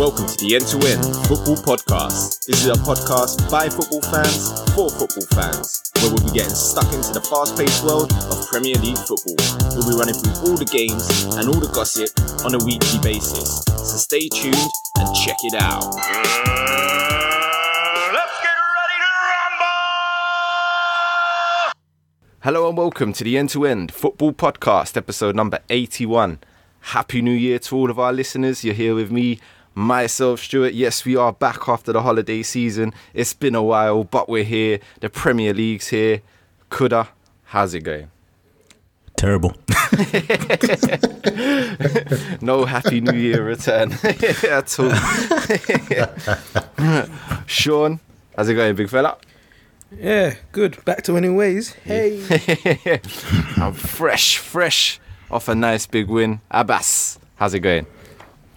welcome to the End to End Football Podcast. This is a podcast by football fans for football fans, where we'll be getting stuck into the fast paced world of Premier League football. We'll be running through all the games and all the gossip on a weekly basis. So stay tuned and check it out. Uh, let's get ready to rumble! Hello and welcome to the End to End Football Podcast, episode number 81. Happy New Year to all of our listeners. You're here with me, myself, Stuart. Yes, we are back after the holiday season. It's been a while, but we're here. The Premier League's here. Kuda, how's it going? Terrible. No Happy New Year return at all. Shawn, how's it going, big fella? Yeah, good. Back to winning ways. Hey. I'm fresh, fresh off a nice big win. Abass, how's it going?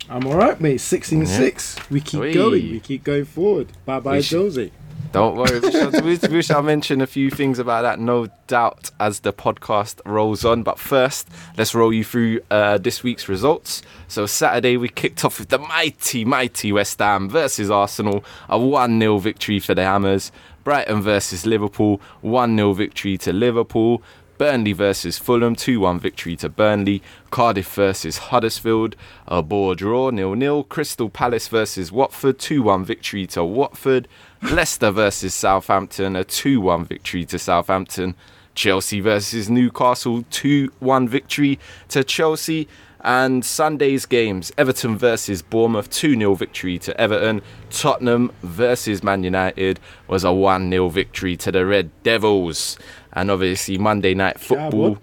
I'm all right, mate. 16 6. We keep Oi. going. We keep going forward. Bye bye, sh- Josie. Don't worry, we shall, we, we shall mention a few things about that, no doubt, as the podcast rolls on. But first, let's roll you through uh, this week's results. So, Saturday, we kicked off with the mighty, mighty West Ham versus Arsenal, a 1 0 victory for the Hammers. Brighton versus Liverpool, 1 0 victory to Liverpool. Burnley versus Fulham, 2 1 victory to Burnley. Cardiff versus Huddersfield, a ball draw, 0 0. Crystal Palace versus Watford, 2 1 victory to Watford. Leicester versus Southampton, a 2 1 victory to Southampton. Chelsea versus Newcastle, 2 1 victory to Chelsea. And Sunday's games Everton versus Bournemouth, 2 0 victory to Everton. Tottenham versus Man United was a 1 0 victory to the Red Devils. And obviously, Monday Night Football.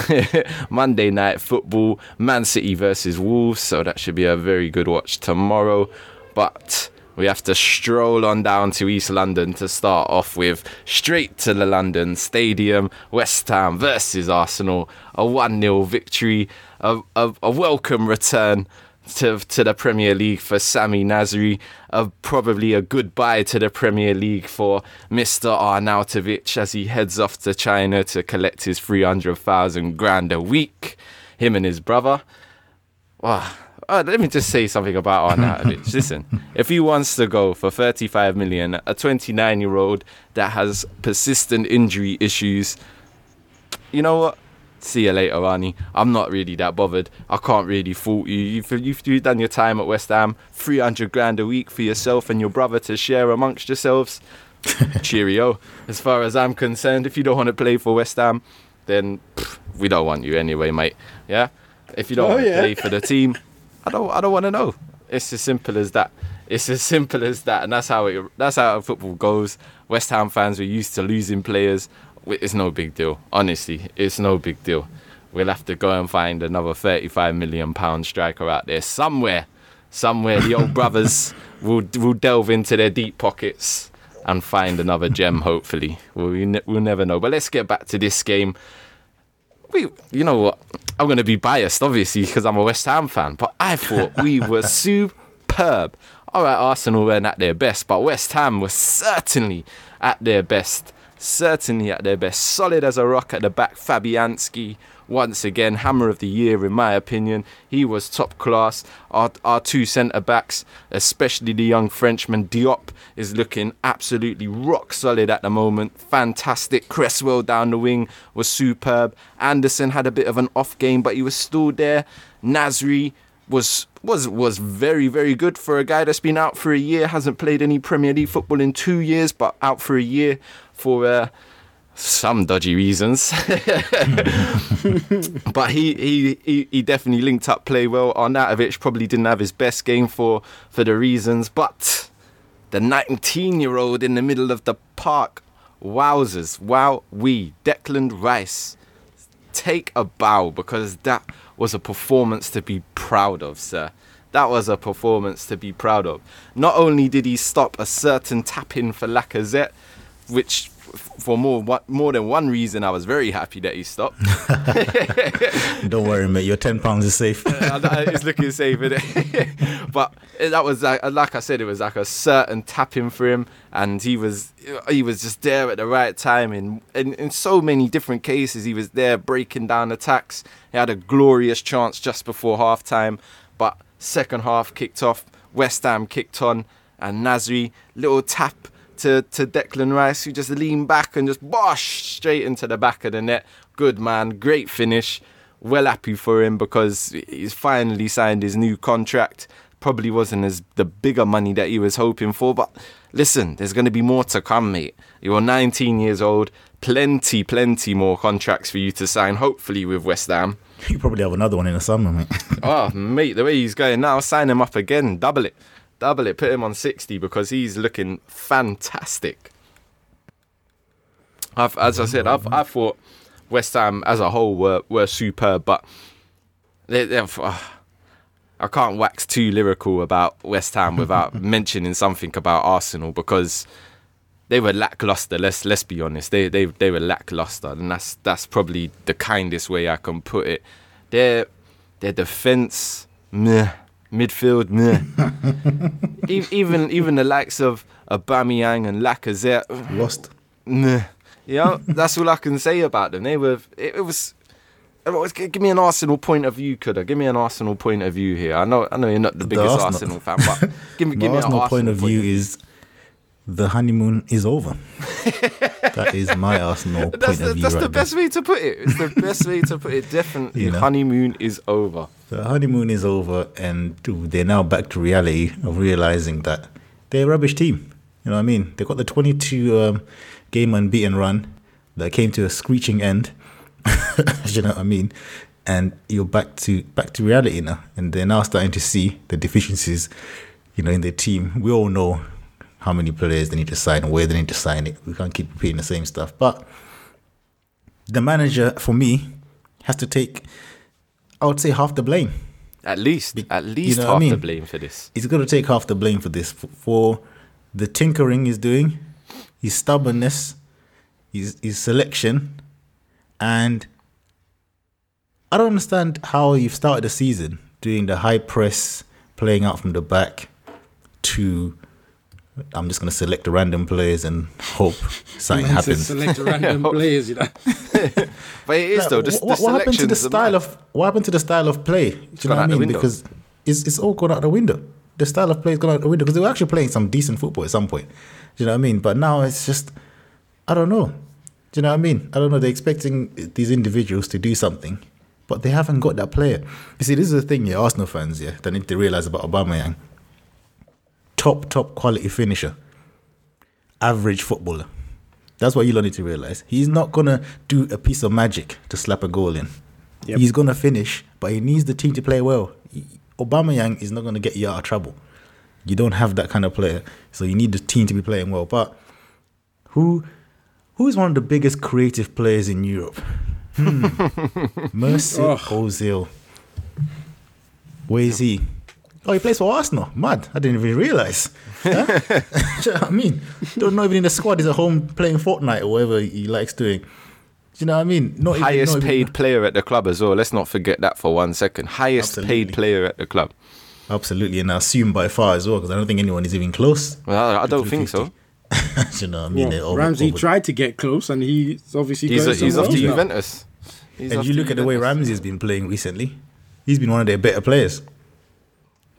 Monday Night Football, Man City versus Wolves. So that should be a very good watch tomorrow. But we have to stroll on down to East London to start off with. Straight to the London Stadium, West Ham versus Arsenal. A 1 0 victory, a, a, a welcome return to, to the Premier League for Samir Nasri. A, probably a goodbye to the Premier League for Mr. Arnautovic as he heads off to China to collect his 300,000 grand a week. Him and his brother. Wow. Uh, let me just say something about Arnautovic. Listen, if he wants to go for 35 million, a 29 year old that has persistent injury issues, you know what? See you later, Arnie. I'm not really that bothered. I can't really fault you. You've, you've, done your time at West Ham, 300 grand a week for yourself and your brother to share amongst yourselves. Cheerio. As far as I'm concerned, if you don't want to play for West Ham, then pff, we don't want you anyway, mate. Yeah? If you don't Oh, want to yeah. play for the team, I don't I don't want to know. It's as simple as that. It's as simple as that, and that's how it that's how football goes. West Ham fans were used to losing players. It's no big deal. Honestly, it's no big deal. We'll have to go and find another 35 million pound striker out there somewhere. Somewhere the old brothers will will delve into their deep pockets and find another gem. Hopefully, we'll, we ne- we'll never know. But let's get back to this game we, you know what? I'm going to be biased, obviously, because I'm a West Ham fan. But I thought we were superb. All right, Arsenal weren't at their best, but West Ham was certainly at their best. Certainly at their best. Solid as a rock at the back. Fabianski, once again, hammer of the year, in my opinion. He was top class. Our, our two centre backs, especially the young Frenchman Diop, is looking absolutely rock solid at the moment. Fantastic. Cresswell down the wing was superb. Anderson had a bit of an off game, but he was still there. Nasri was was was very very good for a guy that's been out for a year, hasn't played any Premier League football in two years, but out for a year for uh, some dodgy reasons. but he, he he he definitely linked up play well. Arnautovic probably didn't have his best game for for the reasons, but the 19 year old in the middle of the park, wowzers, wow, we Declan Rice take a bow because that was a performance to be proud of, sir. That was a performance to be proud of. Not only did he stop a certain tap in for Lacazette, which for more one- more than one reason I was very happy that he stopped. Don't worry, mate. Your ten pounds is safe. Uh, it's looking safe, but that was like, like I said, it was like a certain tapping for him, and he was he was just there at the right time. In, in in so many different cases, he was there breaking down attacks. He had a glorious chance just before half time, but second half kicked off. West Ham kicked on, and Nasri little tap to to Declan Rice, who just leaned back and just bosh straight into the back of the net. Good man, great finish. Well happy for him because he's finally signed his new contract. Probably wasn't as the bigger money that he was hoping for, but listen, there's going to be more to come, mate. You're 19 years old, plenty, plenty more contracts for you to sign. Hopefully with West Ham. You probably have another one in the summer, mate. oh, mate, the way he's going now, sign him up again, double it, double it, put him on 60 because he's looking fantastic. I've, as I said, I've, I thought West Ham as a whole were, were superb, but they, uh, I can't wax too lyrical about West Ham without mentioning something about Arsenal because they were lackluster. Let's let's be honest. They they they were lackluster, and that's that's probably the kindest way I can put it. Their their defense, meh. Midfield. E- even even the likes of Aubameyang and Lacazette, Lost. You know, that's all I can say about them. They were. It, it was. Give me an Arsenal point of view, coulda. Give me an Arsenal point of view here. I know, I know you're not the biggest Arsenal- Arsenal, fan, but give me, give me Arsenal an Arsenal point of view is the honeymoon is over. that is my Arsenal That's, point the, of view. that's right the best way to put it. It's the best way to put it. Definitely, You know? honeymoon is over. The honeymoon is over, and they're now back to reality of realizing that they're a rubbish team. You know what I mean? They've got the 22 um, game unbeaten run that came to a screeching end. you know what I mean? And you're back to back to reality now, and they're now starting to see the deficiencies, you know, in their team. We all know how many players they need to sign and where they need to sign it. We can't keep repeating the same stuff, but the manager, for me, has to take, I would say, half the blame. At least, Be- at you least know what I half the blame for this. he's going to take half the blame for this f- for the tinkering he's doing, his stubbornness, his his selection, and I don't understand how you've started the season doing the high press, playing out from the back, to I'm just going to select the random players and hope something Man happens. Select random players, you know. But it is Like, though. The, wh- the what, what happened to the style of what happened to the style of play? Do you know what I mean? Because it's it's all gone out the window. The style of play is gone out the window because they were actually playing some decent football at some point. Do you know what I mean? But now it's just I don't know. Do you know what I mean? I don't know. They're expecting these individuals to do something, but they haven't got that player. You see, this is the thing, yeah. Arsenal fans, yeah, that need to realize about Aubameyang. Top, top quality finisher, average footballer. That's what you need to realize. He's not gonna do a piece of magic to slap a goal in. Yep. He's gonna finish, but he needs the team to play well. Aubameyang is not gonna get you out of trouble. You don't have that kind of player, so you need the team to be playing well. But who who is one of the biggest creative players in Europe? Hmm. Mesut Oh. Ozil. Where is he? Oh, he plays for Arsenal. Mad. I didn't even realize. Huh? You know what I mean? Don't know even in the squad. He's at home playing Fortnite or whatever he likes doing. Do you know what I mean? Not even- highest not even- paid player at the club as well. Let's not forget that for one second. Highest Absolutely. paid player at the club. Absolutely, and I assume by far as well, because I don't think anyone is even close. Well, I don't think so. Do you know what I mean? Well, over- Ramsey over- tried to get close, and he's obviously He's, going he's off to somewhere else now. Juventus. He's And you look at the way Ramsey has been playing recently. He's been one of their better players,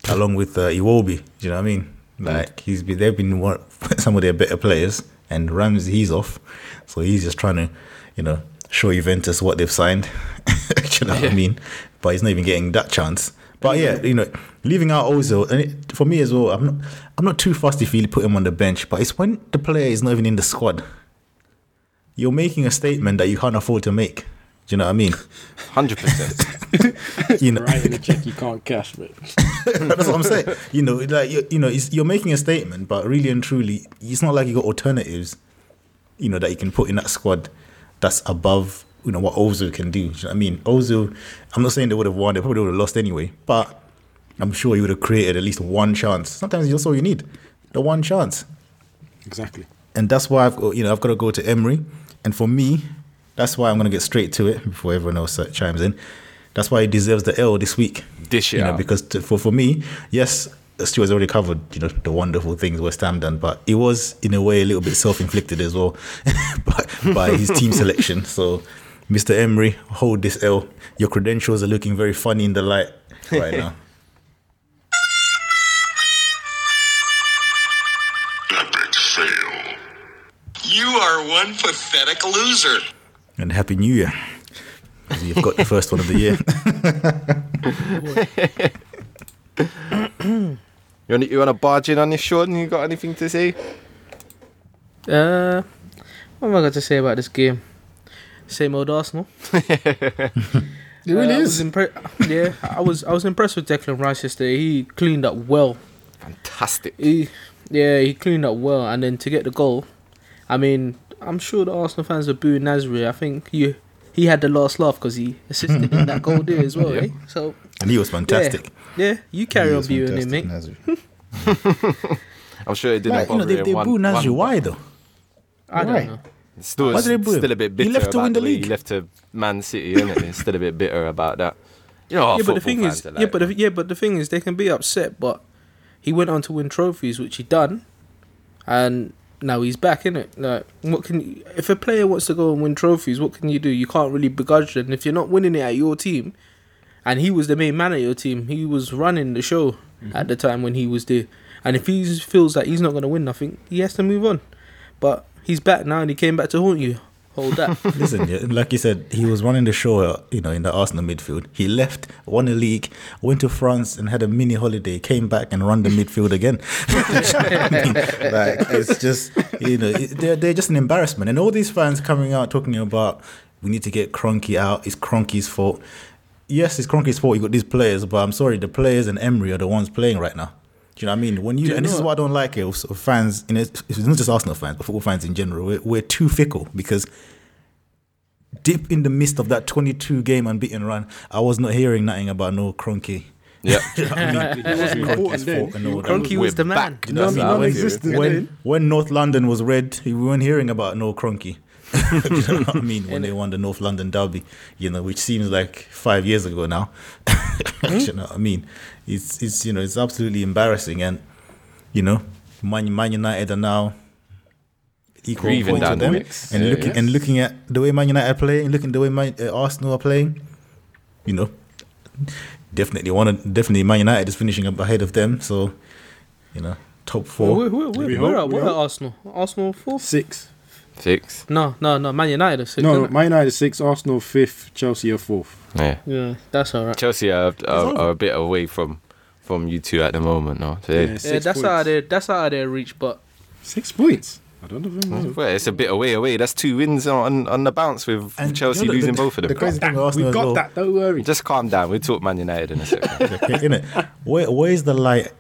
along with uh, Iwobi. Do you know what I mean? Like he's been, they've been one, some of their better players, and Ramsey he's off, so he's just trying to, you know, show Juventus what they've signed. Do you know what I mean? But he's not even getting that chance. But yeah, you know, leaving out Ozil, and it, for me as well, I'm not, I'm not too fussed if you put him on the bench, but it's when the player is not even in the squad. You're making a statement that you can't afford to make. Do you know what I mean? Hundred percent. You know, writing a check you can't cash, but that's what I'm saying. You know, like you, you know, it's, you're making a statement, but really and truly, it's not like you got alternatives. You know that you can put in that squad that's above. You know what Ozil can do. Do you know what I mean? Ozil. I'm not saying they would have won. They probably would have lost anyway. But I'm sure you would have created at least one chance. Sometimes that's all you need, the one chance. exactly. and that's why I've got, you know I've got to go to Emery, and for me, that's why I'm going to get straight to it before everyone else uh, chimes in. That's why he deserves the L this week. this year. you know, because to, for for me, yes, Stuart's already covered, you know, the wonderful things West Ham done, but it was in a way a little bit self-inflicted as well by, by his team selection. So, Mr. Emery, hold this L. Your credentials are looking very funny in the light right now. Epic fail. You are one pathetic loser. And Happy New Year. You've got the first one of the year. You want you want to barge in on this, Shawn? You got anything to say? Uh, what am I going to say about this game? Same old Arsenal. It really Uh, is. was impre- yeah, I was I was impressed with Declan Rice yesterday. He cleaned up well. Fantastic. He, yeah, he cleaned up well, and then to get the goal, I mean, I'm sure the Arsenal fans are booing Nasri. I think you he had the last laugh because he assisted in that goal there as well. Eh? So And he was fantastic. yeah, you carry on was viewing him, mate. I'm sure it didn't Like, you know, they, they one- booed Nasri. one- Why though? I don't Why? know. Still, Why did they boo him? still a bit He left to about win the league. way he left to Man City, isn't it? He's still a bit bitter about that. You know, how yeah, but the thing fans is, are yeah, but the, yeah, but the thing is, they can be upset, but he went on to win trophies, which he done, and now he's back in it. Like, what can you, if a player wants to go and win trophies? What can you do? You can't really begrudge them if you're not winning it at your team. And he was the main man at your team. He was running the show Mm-hmm. at the time when he was there. And if he feels that he's not going to win nothing, he has to move on. But he's back now, and he came back to haunt you. Hold that. Listen, like you said, he was running the show, you know, in the Arsenal midfield. He left, won the league, went to France and had a mini holiday, came back and run the midfield again. Mean, like it's just, you know, they're they're just an embarrassment. And all these fans coming out talking about we need to get Kroenke out. It's Kroenke's fault. Yes, it's Kroenke's fault. You got these players, but I'm sorry, the players and Emery are the ones playing right now. Do you know what I mean? When you, you and this know is what I don't like. it. of fans, you know, it's it's not just Arsenal fans, but football fans in general. We're, we're too fickle because deep in the midst of that 22 game unbeaten run, I was not hearing nothing about no Kroenke. yeah, It wasn't important then. fault and all that. Kroenke was the man. back. You know what I mean? When- when, when North London was red, we weren't hearing about no Kroenke. Do you know what I mean? When they won the North London derby, you know, which seems like five years ago now. you know what I mean? It's it's you know it's absolutely embarrassing, and you know, Man, Man United are now equal Breathing points down with them, points. and Yeah, looking yes. and looking at the way Man United are playing, looking the way Man, uh, Arsenal are playing, you know, definitely one of definitely Man United is finishing up ahead of them, so you know, top four. Where, where, where, We where, hope, are, we where are hope. Arsenal? Arsenal fourth? Six. Six. No, no, no. Man United are six. No, isn't? Man United six, Arsenal fifth, Chelsea are fourth. Yeah, yeah, that's all right. Chelsea are, are, over. are a bit away from from you two at the moment. No, so Yeah, yeah. Yeah, that's points. out of their that's out of their reach. But Six points. I don't even know. Well, it's a bit away, away. That's two wins on on the bounce with And Chelsea you know, losing the- both of The them. crazy thing with we Arsenal as got well, that. Don't worry. Just calm down. We'll talk Man United in a second. okay, innit? Where where's the light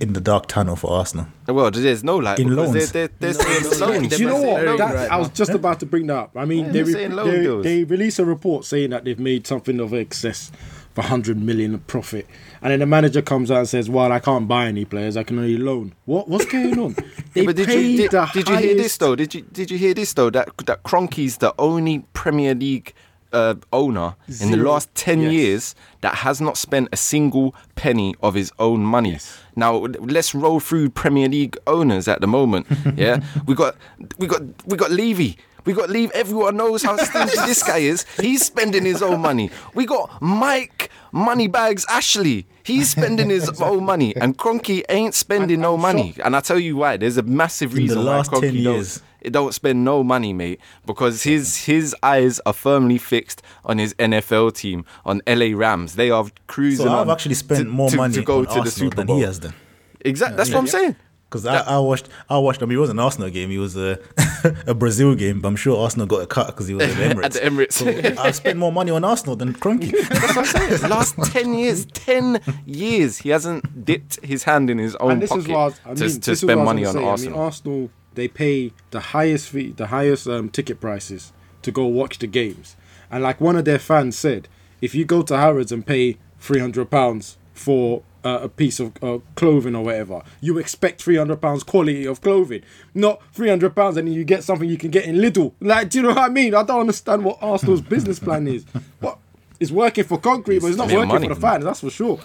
in the dark tunnel for Arsenal? well, there's no light In because loans. they're, they're, they're saying no, loans. Do you know what? That- right I was now. just about to bring that up. I mean, Yeah, they, they're re- saying loan they, they release a report saying that they've made something of excess of 100 million profit. And then the manager comes out and says, Well, I can't buy any players, I can only loan. What What's going on? They but did you paid did, the did you hear this though? Did you did you hear this though? That that Kroenke's the only Premier League uh, owner in the last ten Yes. years that has not spent a single penny of his own money. Yes. Now let's roll through Premier League owners at the moment. yeah, we got we got we got Levy. We got leave. Everyone knows how stingy this guy is. He's spending his own money. We got Mike Moneybags Ashley. He's spending his own money, and Kroenke ain't spending no I'm money. shocked. And I tell you why. There's a massive In the reason last why 10 Kroenke don't, it don't spend no money, mate, because his his eyes are firmly fixed on his NFL team, on LA Rams. They are cruising. So I've on actually spent to- more to, money to go on to the Arsenal Super than he has done. Exactly. That's what I'm saying. Because I, I watched, I watched. I mean, it was an Arsenal game. It was a, a Brazil game, but I'm sure Arsenal got a cut because he was at the Emirates. At the Emirates. So I spent more money on Arsenal than Kroenke. That's what I'm saying. Last ten years, ten years, he hasn't dipped his hand in his own and this pocket is what I, I mean, to, this to is spend was money on say. Arsenal. I mean, Arsenal they pay the highest fee, the highest um, ticket prices to go watch the games. And like one of their fans said, if you go to Harrods and pay three hundred pounds for uh, a piece of uh, clothing or whatever, you expect three hundred pounds quality of clothing, not three hundred pounds, and you get something you can get in Lidl. Like, do you know what I mean? I don't understand what Arsenal's business plan is. What it's working for Kroenke, but it's not working money. for the fans. That's for sure.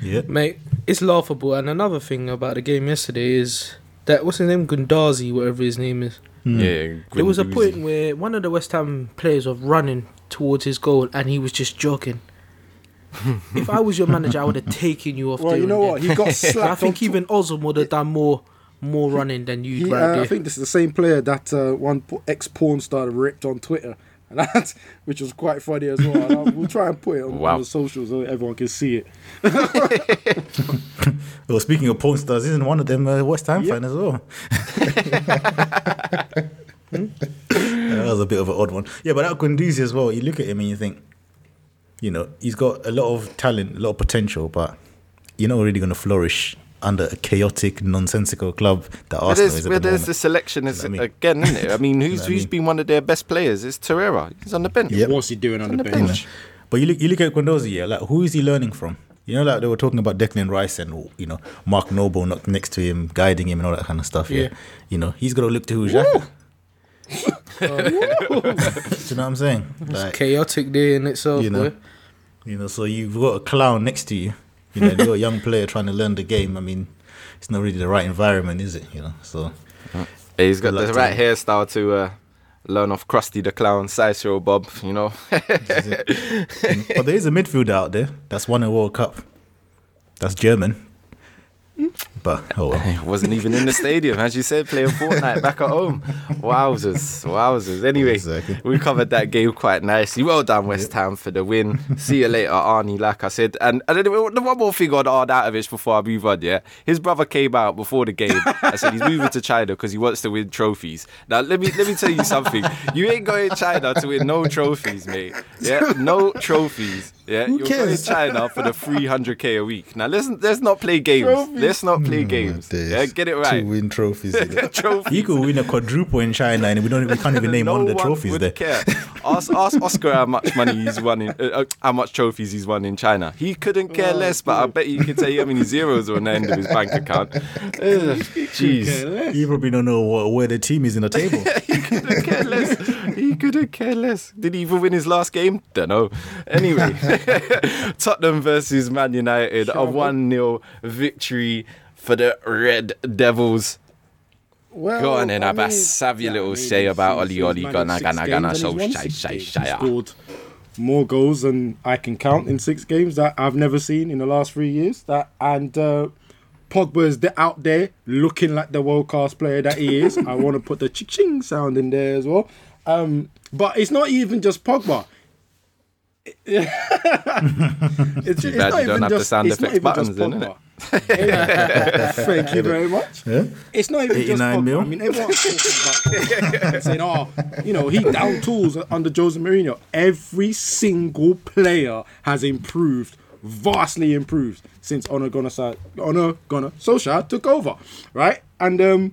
yeah. mate, it's laughable. And another thing about the game yesterday is that what's his name, Guendouzi, whatever his name is. Yeah, There was a point where one of the West Ham players was running towards his goal, and he was just jogging. If I was your manager, I would have taken you off. Well, you know what? then. He got slapped. I think even Ozum would have done more more running than you He, right uh. I think this is the same player that uh, one ex porn star ripped on Twitter, and that which was quite funny as well. I- we'll try and put it on, Wow. on the socials so everyone can see it. Well, speaking of porn stars, isn't one of them a West Ham Yep. fan as well? that was a bit of an odd one. Yeah, but that Guendouzi as well. You look at him and you think, you know, he's got a lot of talent, a lot of potential, but you're not really going to flourish under a chaotic, nonsensical club that Where Arsenal there's, is at where the there's moment. the selection is You know I mean? again, isn't it? I mean, who's know what I mean? been one of their best players? It's Torreira. He's on the bench. Yep. What's he doing on the the bench? bench. But you look, you look at Guendouzi, yeah, like who is he learning from? You know, like they were talking about Declan Rice and you know Mark Noble not next to him, guiding him and all that kind of stuff. Yeah, Yeah. you know he's got to look to who's Xhaka. Do you know what I'm saying? Like, Chaotic day in itself, You know. boy. You know, so you've got a clown next to you. You know, you're a young player trying to learn the game. I mean, it's not really the right environment, is it? You know, so He's got the right hairstyle to uh, learn off Krusty the Clown, Sideshow Bob. You know, but there is a midfielder out there that's won a World Cup. That's German. But oh well. wasn't even in the stadium, as you said, playing Fortnite back at home. Wowzers, wowzers. Anyway, Exactly. we covered that game quite nicely. Well done, West Ham, for the win. See you later, Arnie. Like I said, and and then the one more thing on Arnautovic before I move on. Yeah, his brother came out before the game. I said he's moving to China because he wants to win trophies. Now let me let me tell you something. You ain't going to China to win no trophies, mate. Yeah, no trophies. Yeah, you're cares? going to China for the 300k a week. Now listen, let's not play games. Let's not play games. Yeah, get it right. To win trophies. Trophies. You could win a quadruple in China, and we don't. We can't even name no one of the one trophies would there. care. Ask, ask Oscar how much money he's won in, uh, uh, how much trophies he's won in China. He couldn't care less, but I bet you could tell you how many zeros are on the end of his bank account. Ugh, Jeez, You probably don't know what, where the team is in the table. he couldn't care less. Couldn't care less. Did he even win his last game? Don't know. Anyway, Tottenham versus Man United, a one 0 victory for the Red Devils. Well, Go on then, I Abass. mean, Have your yeah, little I mean, say about Oli Oli, gonna, gonna, and so shy, shy, shy, scored more goals than I can count in six games that I've never seen in the last three years. That and uh, Pogba is out there looking like the world class player that he is. I want to put the ching sound in there as well. Um, but it's not even just Pogba. it's, it's bad not you don't even have the just, sound it's not effects even buttons just then, Pogba. Thank you very much. It's not even just Pogba. mil? I mean, everyone's talking about saying, "Oh, you know, he down tools under Jose Mourinho." Every single player has improved, vastly improved since Ono Gunnar Ono Gunnar Solskjaer took over, right? And um,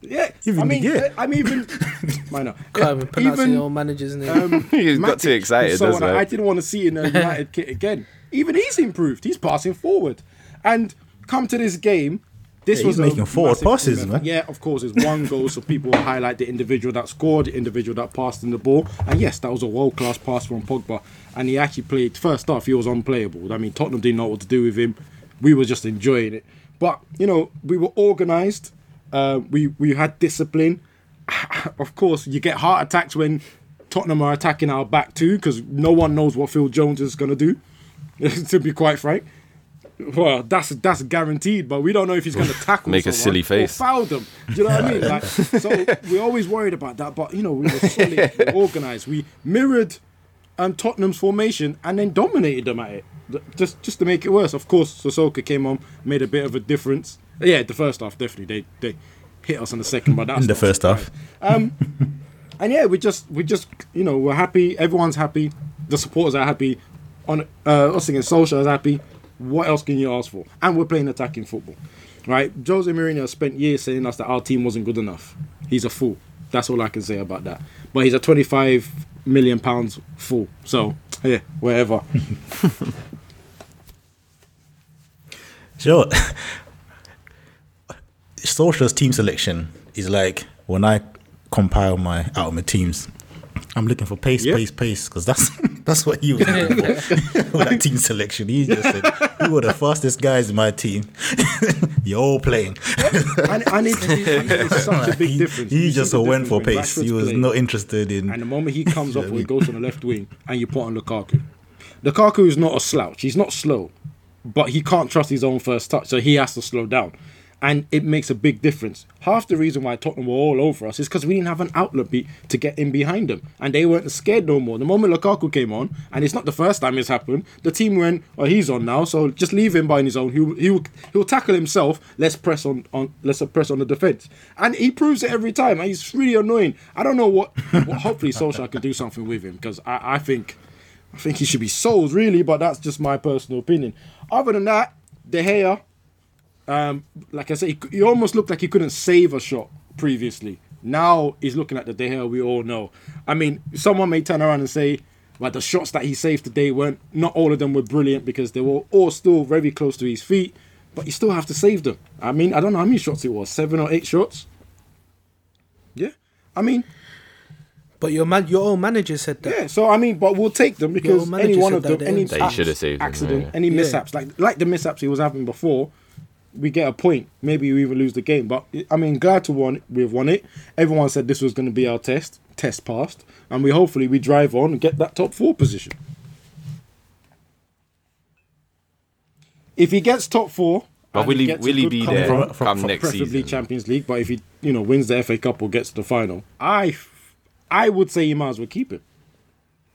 yeah, Even I mean, yeah. I'm even, minor. Can't even pronounce Even, your manager's name. um, He's got too excited, was so that's on- right. I didn't want to see in a United kit again. Even he's improved. He's passing forward. And come to this game, this Yeah, was he's a making forward passes, man. Yeah, of course, it's one goal, so people will highlight the individual that scored, the individual that passed in the ball. And yes, that was a world class pass from Pogba. And he actually played first off, he was unplayable. I mean, Tottenham didn't know what to do with him. We were just enjoying it. But, you know, we were organised. Uh, we, we had discipline. of course, you get heart attacks when Tottenham are attacking our back too, because no one knows what Phil Jones is going to do. to be quite frank, well, that's that's guaranteed, but we don't know if he's going to tackle, Make a silly face. or foul them. Do you know what I mean? Like, so we're always worried about that, but you know, we were solid, we were organised, we mirrored um, Tottenham's formation and then dominated them at it. Just just to make it worse, of course, Sissoko came on, made a bit of a difference. Yeah, the first half definitely they they hit us in the second, but that's In the first half. Um, And yeah, we just we just you know we're happy. Everyone's happy. The supporters are happy. On uh, us against Solskjaer is happy. What else can you ask for? And we're playing attacking football, right? Jose Mourinho spent years saying us that our team wasn't good enough. He's a fool. That's all I can say about that. But he's a 25 million pounds fool. So yeah, wherever. Sure. Solskjaer's team selection is like when I compile my out of my teams. I'm looking for pace, Yep. pace, pace, because that's that's what he was looking for with that team selection. He just said, "Who are the fastest guys in my team? You're all playing." I, it's, and it's such a big he, difference. he You just went for pace. He was playing. not interested in. And the moment he comes off or he goes on the left wing and you put on Lukaku. Lukaku is not a slouch. He's not slow, but he can't trust his own first touch, so he has to slow down. And it makes a big difference. Half the reason why Tottenham were all over us is because we didn't have an outlet beat to get in behind them, and they weren't scared no more. The moment Lukaku came on, and it's not the first time it's happened, the team went, "Oh, he's on now, so just leave him by his own. He'll he'll, he'll tackle himself. Let's press on on let's press on the defense." And he proves it every time. And he's really annoying. I don't know what. what hopefully, Solskjaer can do something with him because I, I think I think he should be sold really, but that's just my personal opinion. Other than that, De Gea, um, like I said, he, he almost looked like he couldn't save a shot previously. Now he's looking at the De Gea we all know. I mean, someone may turn around and say, well, the shots that he saved today weren't, not all of them were brilliant because they were all still very close to his feet, but you still have to save them. I mean, I don't know how many shots it was, seven or eight shots? Yeah. I mean, But your man, your own manager said that. yeah, so I mean, but we'll take them because any one of them, they- any That he should have saved them, accident, yeah. any Yeah. mishaps, like like the mishaps he was having before, we get a point. Maybe we even lose the game. But I mean, glad to won. We've won it. Everyone said this was going to be our test. Test passed, and we hopefully we drive on and get that top four position. If he gets top four, But will he- will he be there from- come next preferably season? Champions League. But if he, you know, wins the FA Cup or gets to the final, I, I would say you might as well keep him.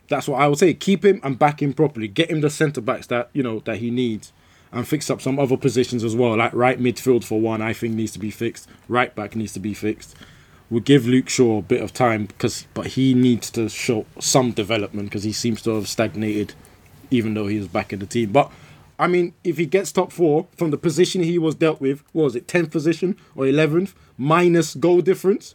That's what I would say. Keep him and back him properly. Get him the centre backs that you know that he needs, and fix up some other positions as well. Like right midfield for one, I think needs to be fixed. Right back needs to be fixed. We'll give Luke Shaw a bit of time because, but he needs to show some development because he seems to have stagnated, even though he was back in the team. But I mean, if he gets top four from the position he was dealt with, what was it tenth position or eleventh minus goal difference?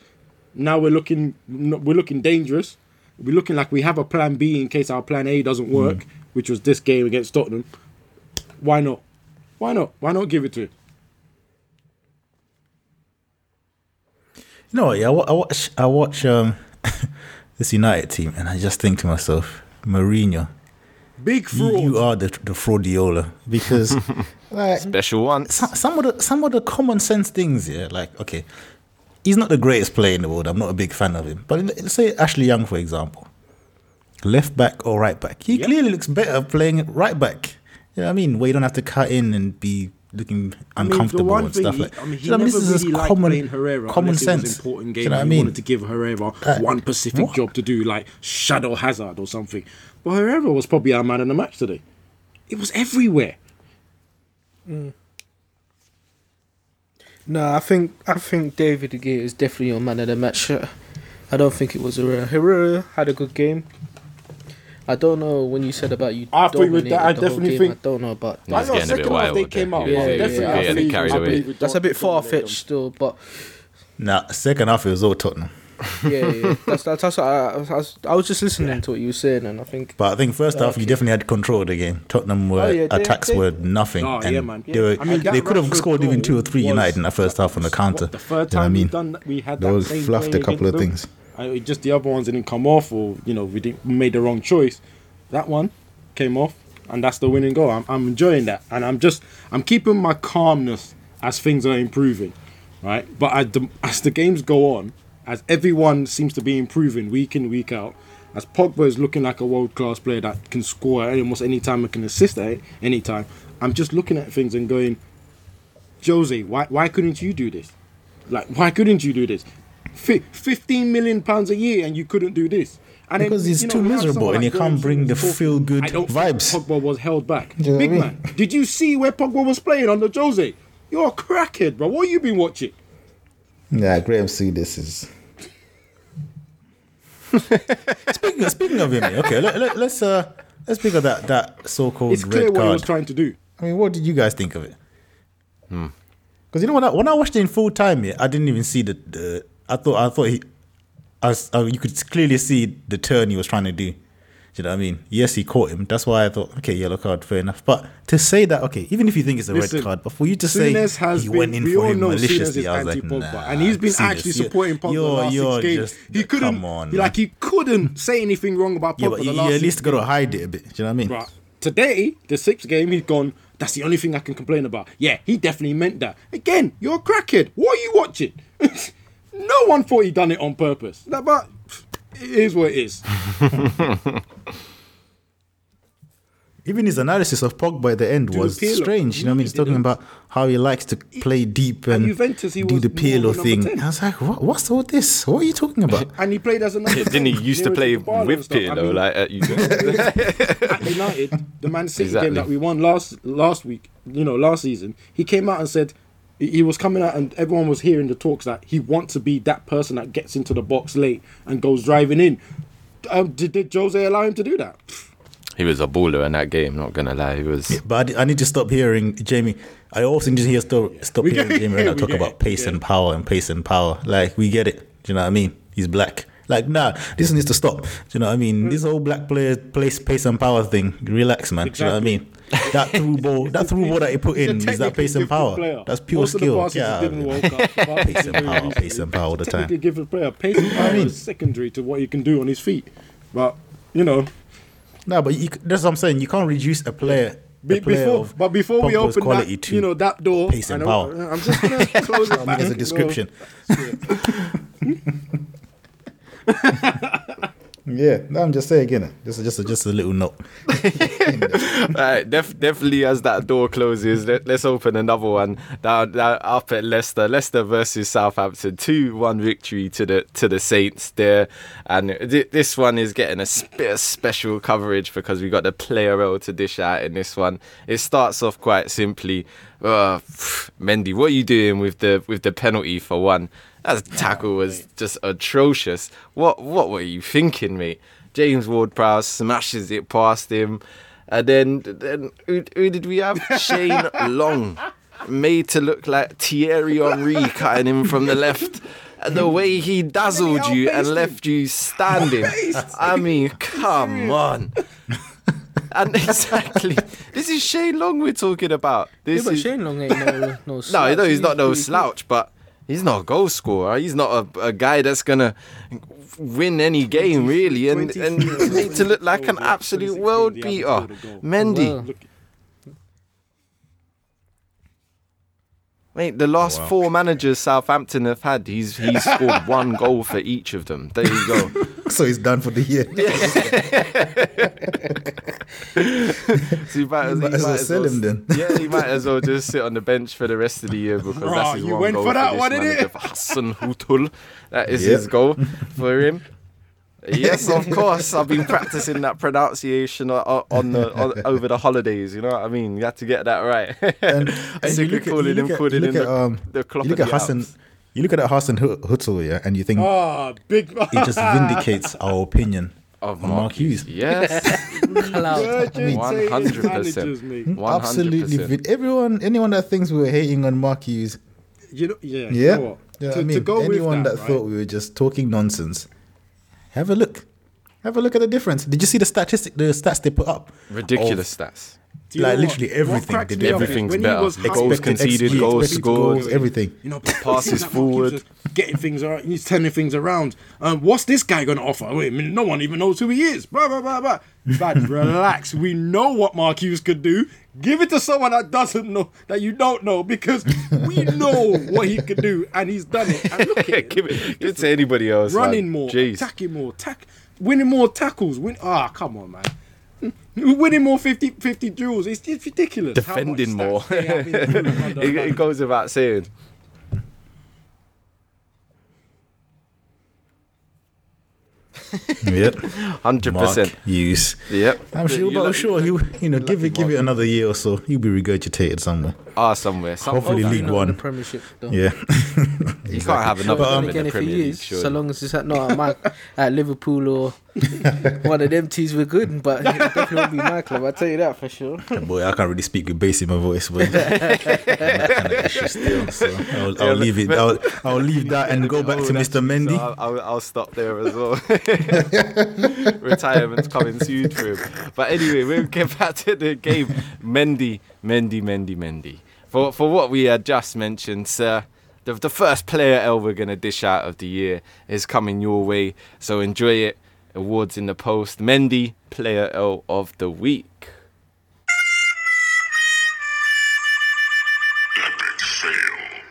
Now we're looking, we're looking dangerous. We're looking like we have a plan B in case our plan A doesn't work, mm. which was this game against Tottenham. Why not? Why not? Why not give it to him? You know what? Yeah, I I watch. I watch um, this United team, and I just think to myself, Mourinho, Big you, fraud. you are the the fraudiola because like Special ones. some, some of the some of the common sense things, yeah, like okay, he's not the greatest player in the world. I'm not a big fan of him, but let's say Ashley Young, for example, left back or right back, he Yeah. clearly looks better playing right back. You know what I mean? Where you don't have to cut in and be looking I mean, uncomfortable and stuff he, like. I mean, he You know what never This is really liked common, playing Herrera common sense. it important game. you know what I and he mean? wanted to give Herrera Uh, one specific what? job to do, like shadow Hazard or something. But Herrera was probably our man in the match today. It was everywhere. No, I think I think David De Gea is definitely your man of the match. I don't think it was Herrera. Herrera had a good game. I don't know when you said about you. I think with that, I dominated definitely game, think- I don't know about that. it's I know, getting a bit second half wild they came out. Yeah, Yeah, definitely, yeah, I yeah, they carried away. That's a bit far fetched still, but Nah, second half it was all Tottenham. yeah, yeah, yeah. that's that's, that's what I, I, was, I was just listening to what you were saying, and I think But I think first half you definitely had control of the game. Tottenham were Oh, yeah, they- attacks they- were nothing. Oh, and yeah, man. They, were, I mean, they could have scored even two or three United in the first half on the counter. What, the third Do you know what I mean? we've done that, we had They that all same fluffed a couple against of them. I, just the other ones didn't come off, or you know, we didn't made the wrong choice. That one came off, and that's the winning goal. I'm, I'm enjoying that, and I'm just I'm keeping my calmness as things are improving, right? But as the, as the games go on, as everyone seems to be improving week in week out, as Pogba is looking like a world class player that can score almost any time and can assist at any time, I'm just looking at things and going, Jose, why why couldn't you do this? Like, why couldn't you do this? Fi 15 million pounds a year and you couldn't do this. And Because he's you know, too miserable someone and like he can't bring the feel-good vibes. Pogba was held back. you know Big I mean? man, did you see where Pogba was playing under Jose? You're a crackhead, bro. What have you been watching? Yeah, Graham see this is. speaking, speaking of him, okay, let, let, let's uh let's speak of that that so-called It's clear red what he was trying to do. I mean, what did you guys think of it? Because you know when I when I watched it in full time, yeah, I didn't even see the, the I thought I thought he, I was, uh, you could clearly see the turn he was trying to do. Do you know what I mean? Yes, he caught him. That's why I thought, okay, yellow card, fair enough. But to say that, okay, even if you think it's a Listen, red card, but for you to say he been, went in we for all him maliciously, I was like, nah, and he's been actually supporting Pogba the you're- last you're six games. just- he couldn't, come on, like he couldn't say anything wrong about Pogba yeah, but the you, last you at least got to hide it a bit. Do you know what I mean? Right. Today, the sixth game, he's gone. That's the only thing I can complain about. Yeah, he definitely meant that. Again, you're a crackhead. What are you watching? no one thought he'd done it on purpose. Nah, But it is what it is. Even his analysis of Pogba at the end Do was the strange. You know what I mean? He's talking about how he likes to play deep At and Juventus, he do the more Pirlo of a number thing. 10. I was like, what, what's all this? What are you talking about? And he played as a number. Didn't he used to play the ball and with stuff. I mean, like at Juventus? at United, the Man City Exactly. game that we won last last week, you know, last season, he came out and said he he was coming out and everyone was hearing the talks that he wants to be that person that gets into the box late and goes driving in. Um, did, did Jose allow him to do that? he was a baller in that game. Not gonna lie, he was. But I, I need to stop hearing Jamie. I also need to hear stop, stop We hearing get- Jamie Redknapp we talk about pace we and power and pace and power. Like we get it. Do you know what I mean? He's black. Like nah, this needs to stop. Do you know what I mean? This whole black player place pace and power thing. Relax, man. Do you know what I mean? That through ball, that through ball that he put in is that pace and power. player. That's pure Most skill. Of the Yeah, he did in World Cup, Pace and power, pace and power all the time. Gifted player. Pace and power mean? is secondary to what he can do on his feet. But you know, No, but you, that's what I'm saying. You can't reduce a player. be, before but before we open that, you know, that door, pace and power. Uh, I'm just gonna close it I back. as a you know. Yeah, no, I'm just saying again. Just, just, just a little note. Alright, def- definitely as that door closes, let, us open another one down, down up at Leicester. Leicester versus Southampton, two one victory to the to the Saints there, and th- this one is getting a bit of special coverage because we got the player role to dish out in this one. It starts off quite simply. Uh, Mendy, what are you doing with the with the penalty for one? That tackle was just atrocious. What what were you thinking, mate? James Ward-Prowse smashes it past him. And then, then who, who did we have? Shane Long, made to look like Thierry Henry cutting him from the left. And the way he dazzled you and left you standing. I mean, come on. And exactly, this is Shane Long we're talking about. Yeah, This but is, Shane Long ain't no no no, slouch. no, he's not no slouch, but he's not a goal scorer. He's not a, a guy that's gonna win any game really, and and 23 made to look like an absolute world games, he beater. hasn't scored a goal. Mendy, Well. Mate, the last four managers Southampton have had, he's he's scored one goal for each of them. There you go. So he's done for the year. So you might as, might you as well might as sell well- him then. Yeah, he might as well just sit on the bench for the rest of the year because Bruh, that's his you one went goal for that this one, innit? manager, for Hassan Hutul. That is Yep. his goal for him. Yes, of course. I've been practicing that pronunciation on, on the on, over the holidays. You know what I mean? You have to get that right. And, and you of look at, calling you him look at, putting in look at, the, um, the you look at the Hassan. Alps. You look at that Hassan Hut- Hutzl, yeah, and you think ah, big. it just vindicates our opinion of on Mark Hughes. Yes, Clout. Virgin One Taylor's hundred percent. Absolutely, hundred percent. vin- everyone, anyone that thinks we were hating on Mark Hughes, You know, yeah. yeah, You know what? yeah. to, I mean, to go anyone with that, that, thought we were just talking nonsense, have a look. Have a look at the difference. Did you see the statistic, the stats they put up? Ridiculous stats. Do you like, literally everything they did. up Everything's when he better. was Goals hyped- Expected conceded, XG, goals scored. goals, everything. You know, Passes think that Mark Hughes forward. getting things around. He's turning things around. Um, what's this guy going to offer? Wait a minute, no one even knows who he is. Blah blah blah blah. Bad, relax. We know what Mark Hughes could do. Give it to someone that doesn't know, that you don't know, because we know what he could do, and he's done it. And look at it. give, it, give it to anybody else. running man. more, Jeez. attacking more, tack, winning more tackles. Win. Ah, come on, man. Winning more 50, 50 duels. It's, it's ridiculous. how defending more. stats they have in- under- it, it goes without saying. Yep, hundred percent. Hughes. Yep. I'm sure, You but I'm like- sure he, you know, give it, give it another year or so, he'll be regurgitated somewhere. are somewhere. Some, Hopefully Hopefully League not One. Premiership. Though. Yeah, you can't have another But, one um, in again, the if Premier he League. is, so long as it's at not at, my, at Liverpool or one of them teas we're good. But it definitely won't be my club. I tell you that for sure. boy, I can't really speak with bass in my voice, but that kind of issue still. So I'll, I'll leave it. I'll, I'll leave that and go back Oh, to Mr. Mendy. So I'll, I'll, I'll stop there as well. Retirement's coming soon for him. But anyway, we'll get back to the game. Mendy, Mendy, Mendy, Mendy. For for what we had just mentioned, sir. The, the first player L we're gonna dish out of the year is coming your way. So enjoy it. Awards in the post. Mendy, player L of the week.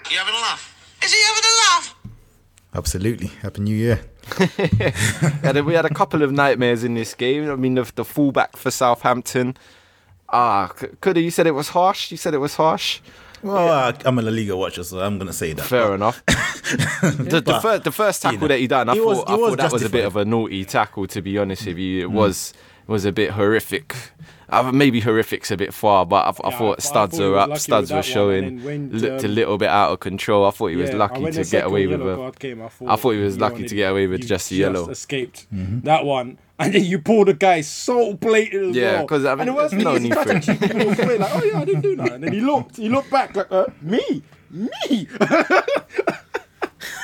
You having a laugh? Is he having a laugh? Absolutely. Happy New Year. yeah, we had a couple of nightmares in this game. I mean, the, the fullback for Southampton, Ah, c- coulda. You said it was harsh. You said it was harsh. Well, I, I'm a La Liga watcher, so I'm gonna say that. Fair enough. the, the, first, the first tackle know, that he done, I thought, was- I it was thought that was a bit of a naughty tackle. To be honest with you, it was was a bit horrific. Uh, maybe horrific's a bit far, but I, I Yeah, thought thought- I studs thought were up, studs were showing, and then when, looked a um, little bit out of control. I thought he was Yeah, lucky to get away with yellow a. came, I thought, I thought he was lucky wanted- to get away with just a yellow. Escaped that one, and then you pull the guy so blatant as Yeah, well. 'cause, I mean, and the worst there's thing no is he need tried for to it. cheat the like, oh yeah, I didn't do that, and then he looked, he looked back like, uh, me, me.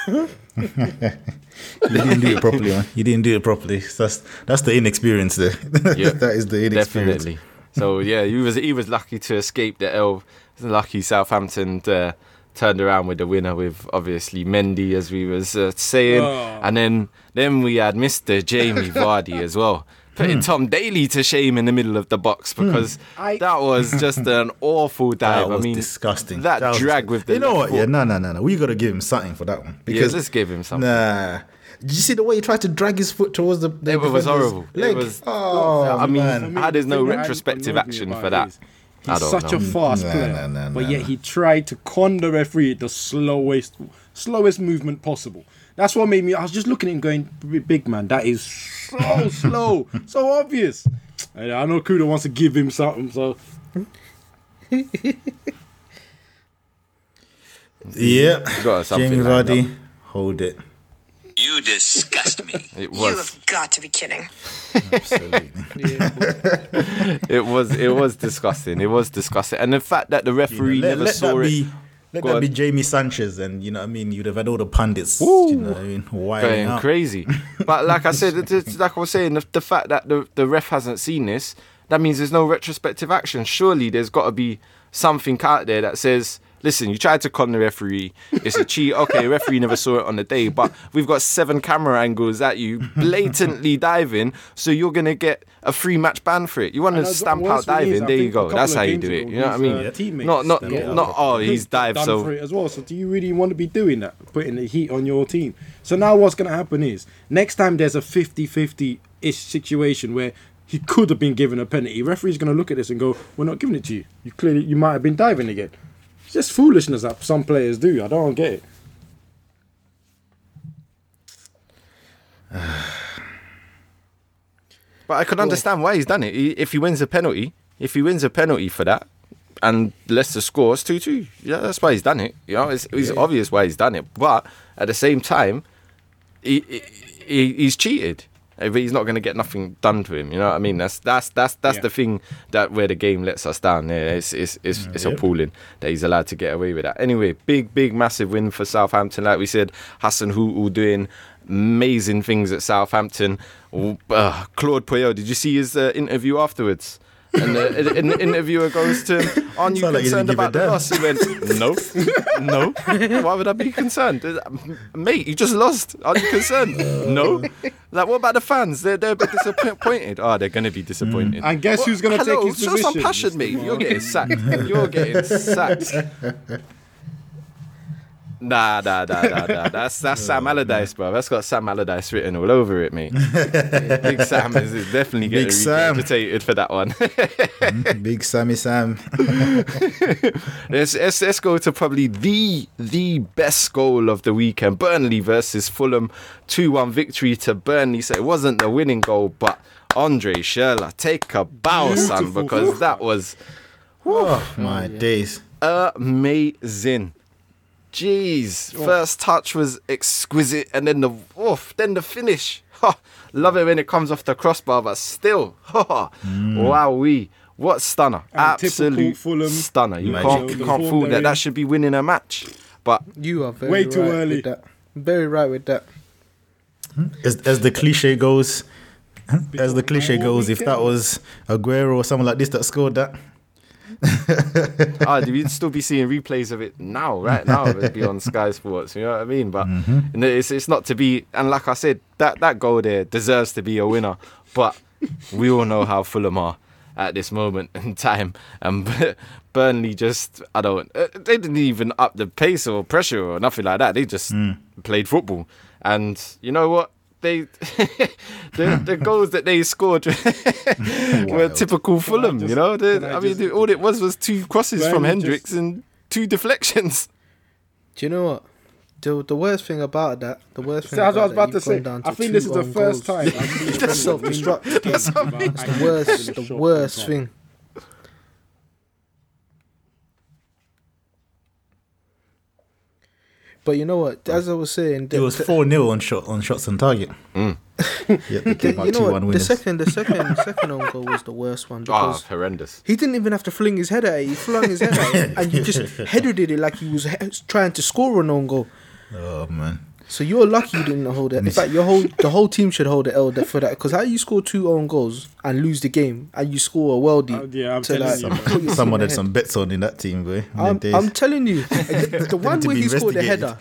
You didn't do it properly, man. You didn't do it properly. That's that's the inexperience there. Yeah, that is the inexperience. Definitely. So yeah, he was he was lucky to escape the L. Lucky Southampton uh, turned around with the winner with obviously Mendy as we was uh, saying, Oh. and then then we had Mr. Jamie Vardy as well. Putting Tom Daley to shame in the middle of the box because I- that was just an awful dive. That was I mean, disgusting. That, was drag disgusting. with the You know what? foot. Yeah, no, no, no, no. We gotta give him something for that one because let's give him something. Nah. Did you see the way he tried to drag his foot towards the? the It was defender's horrible. It was- Oh I mean, man. How there's no retrospective action for it that? is I He's don't such know. a fast Nah, player, nah, nah, but nah, yet nah. he tried to con the referee the slowest, slowest movement possible. That's what made me. I was just looking at him, going, "Big man, that is so slow, so obvious." And I know Kuda wants to give him something, so Yeah. got something Jamie Vardy, hold it. You disgust me. It You have got to be kidding. Absolutely. It was it was disgusting. It was disgusting, and the fact that the referee let, never let saw that it be. Let Go that on. be Jamie Sanchez, and you know what I mean. You'd have had all the pundits, you know what I mean, wilding going out. crazy. But like I said, it- it's like I was saying, the, the fact that the the ref hasn't seen this, that means there's no retrospective action. Surely there's got to be something out there that says. Listen, you tried to con the referee. It's a cheat. Okay, referee never saw it on the day, but we've got seven camera angles at you, blatantly diving. So you're gonna get a free match ban for it. You want to stamp out thing is, diving? There you go. That's how you do it. You know what I mean? uh, teammates Not not not. Oh, he's dived. So for it as well. So do you really want to be doing that, putting the heat on your team? So now what's going to happen is next time there's a 50-50 ish situation where he could have been given a penalty, referee's going to look at this and go, "We're not giving it to you. You clearly you might have been diving again." It's just foolishness that some players do. I don't get it. But I can understand why he's done it. He, if he wins a penalty, if he wins a penalty for that, and Leicester scores two two, yeah, that's why he's done it. You know, it's, it's obvious why he's done it. But at the same time, he, he, he he's cheated. But he's not going to get nothing done to him. You know what I mean? That's that's that's that's Yeah. the thing that where the game lets us down. Yeah, it's it's it's, it's Yep. appalling that he's allowed to get away with that. Anyway, big big massive win for Southampton. Like we said, Hasenhüttl doing amazing things at Southampton. Uh, Claude Puel, did you see his uh, interview afterwards? And the, and- and the interviewer goes to him, Aren't you Sound like you concerned didn't give a about the loss? He went, No, no. Why would I be concerned? Mate, you just lost. Are you concerned? no. Like, what about the fans? They're, they're a bit disappointed. Oh, they're going to be mm. disappointed. And guess who's gonna Hello, take his show some position, passion, mate. You're getting sacked. You're getting sacked. Nah, nah, nah, nah, nah. That's that's oh, Sam Allardyce, bro. That's got Sam Allardyce written all over it, mate. Big Sam is definitely getting Big for that one. Mm-hmm. Big Sammy Sam. let's, let's let's go to probably the the best goal of the weekend. Burnley versus Fulham, two one victory to Burnley. So it wasn't the winning goal, but Andre Schürrle take a bow, son, because that was Oh my days. amazing. Jeez, oh. first touch was exquisite, and then the oof, then the finish. Ha, love it when it comes off the crossbar, but still, ha, mm. wow, we what stunner, And typical absolute Fulham stunner. You Magic. can't, you can't fool that. in. That should be winning a match, but You are very Way too right early. With that. Very right with that. Hmm? As, as the cliche goes, as the cliche goes, if that was Aguero or someone like this that scored that, ah, you'd still be seeing replays of it now, right now. It'd be on Sky Sports. You know what I mean? But and it's it's not to be. And like I said, that that goal there deserves to be a winner. But we all know how Fulham are at this moment in time, and Burnley just I don't. uh, They didn't even up the pace or pressure or nothing like that. They just played football, and you know what? They the the goals that they scored were typical Fulham. just- you know, The- can I I, mean, just- all it was was two crosses from Burnley Hendricks just- and two deflections. Do you know what? The, the worst thing about that, the worst thing So as I was about about that, to say, gone down I think this is the first goals. time I've seen the Premier self-destruct. League That's what I team, mean. but I the worst, the the worst on thing. But you know what? As I was saying, It was four 0 on shot on shots on target. Mm. yeah, they came out you know what? The second, the second, second own goal was the worst one Ah, because horrendous. he didn't even have to fling his head at it. He flung his head at it, and you just headed it like he was he- trying to score an own goal. Oh man, So you're lucky you didn't hold it. In fact, your whole the whole team should hold the L for that. Because how you score two own goals and lose the game, and you score a worldie. Uh, yeah, I'm telling like, you. put someone had some bets on in that team, boy. I'm. I'm telling you, the, the one where he scored the header,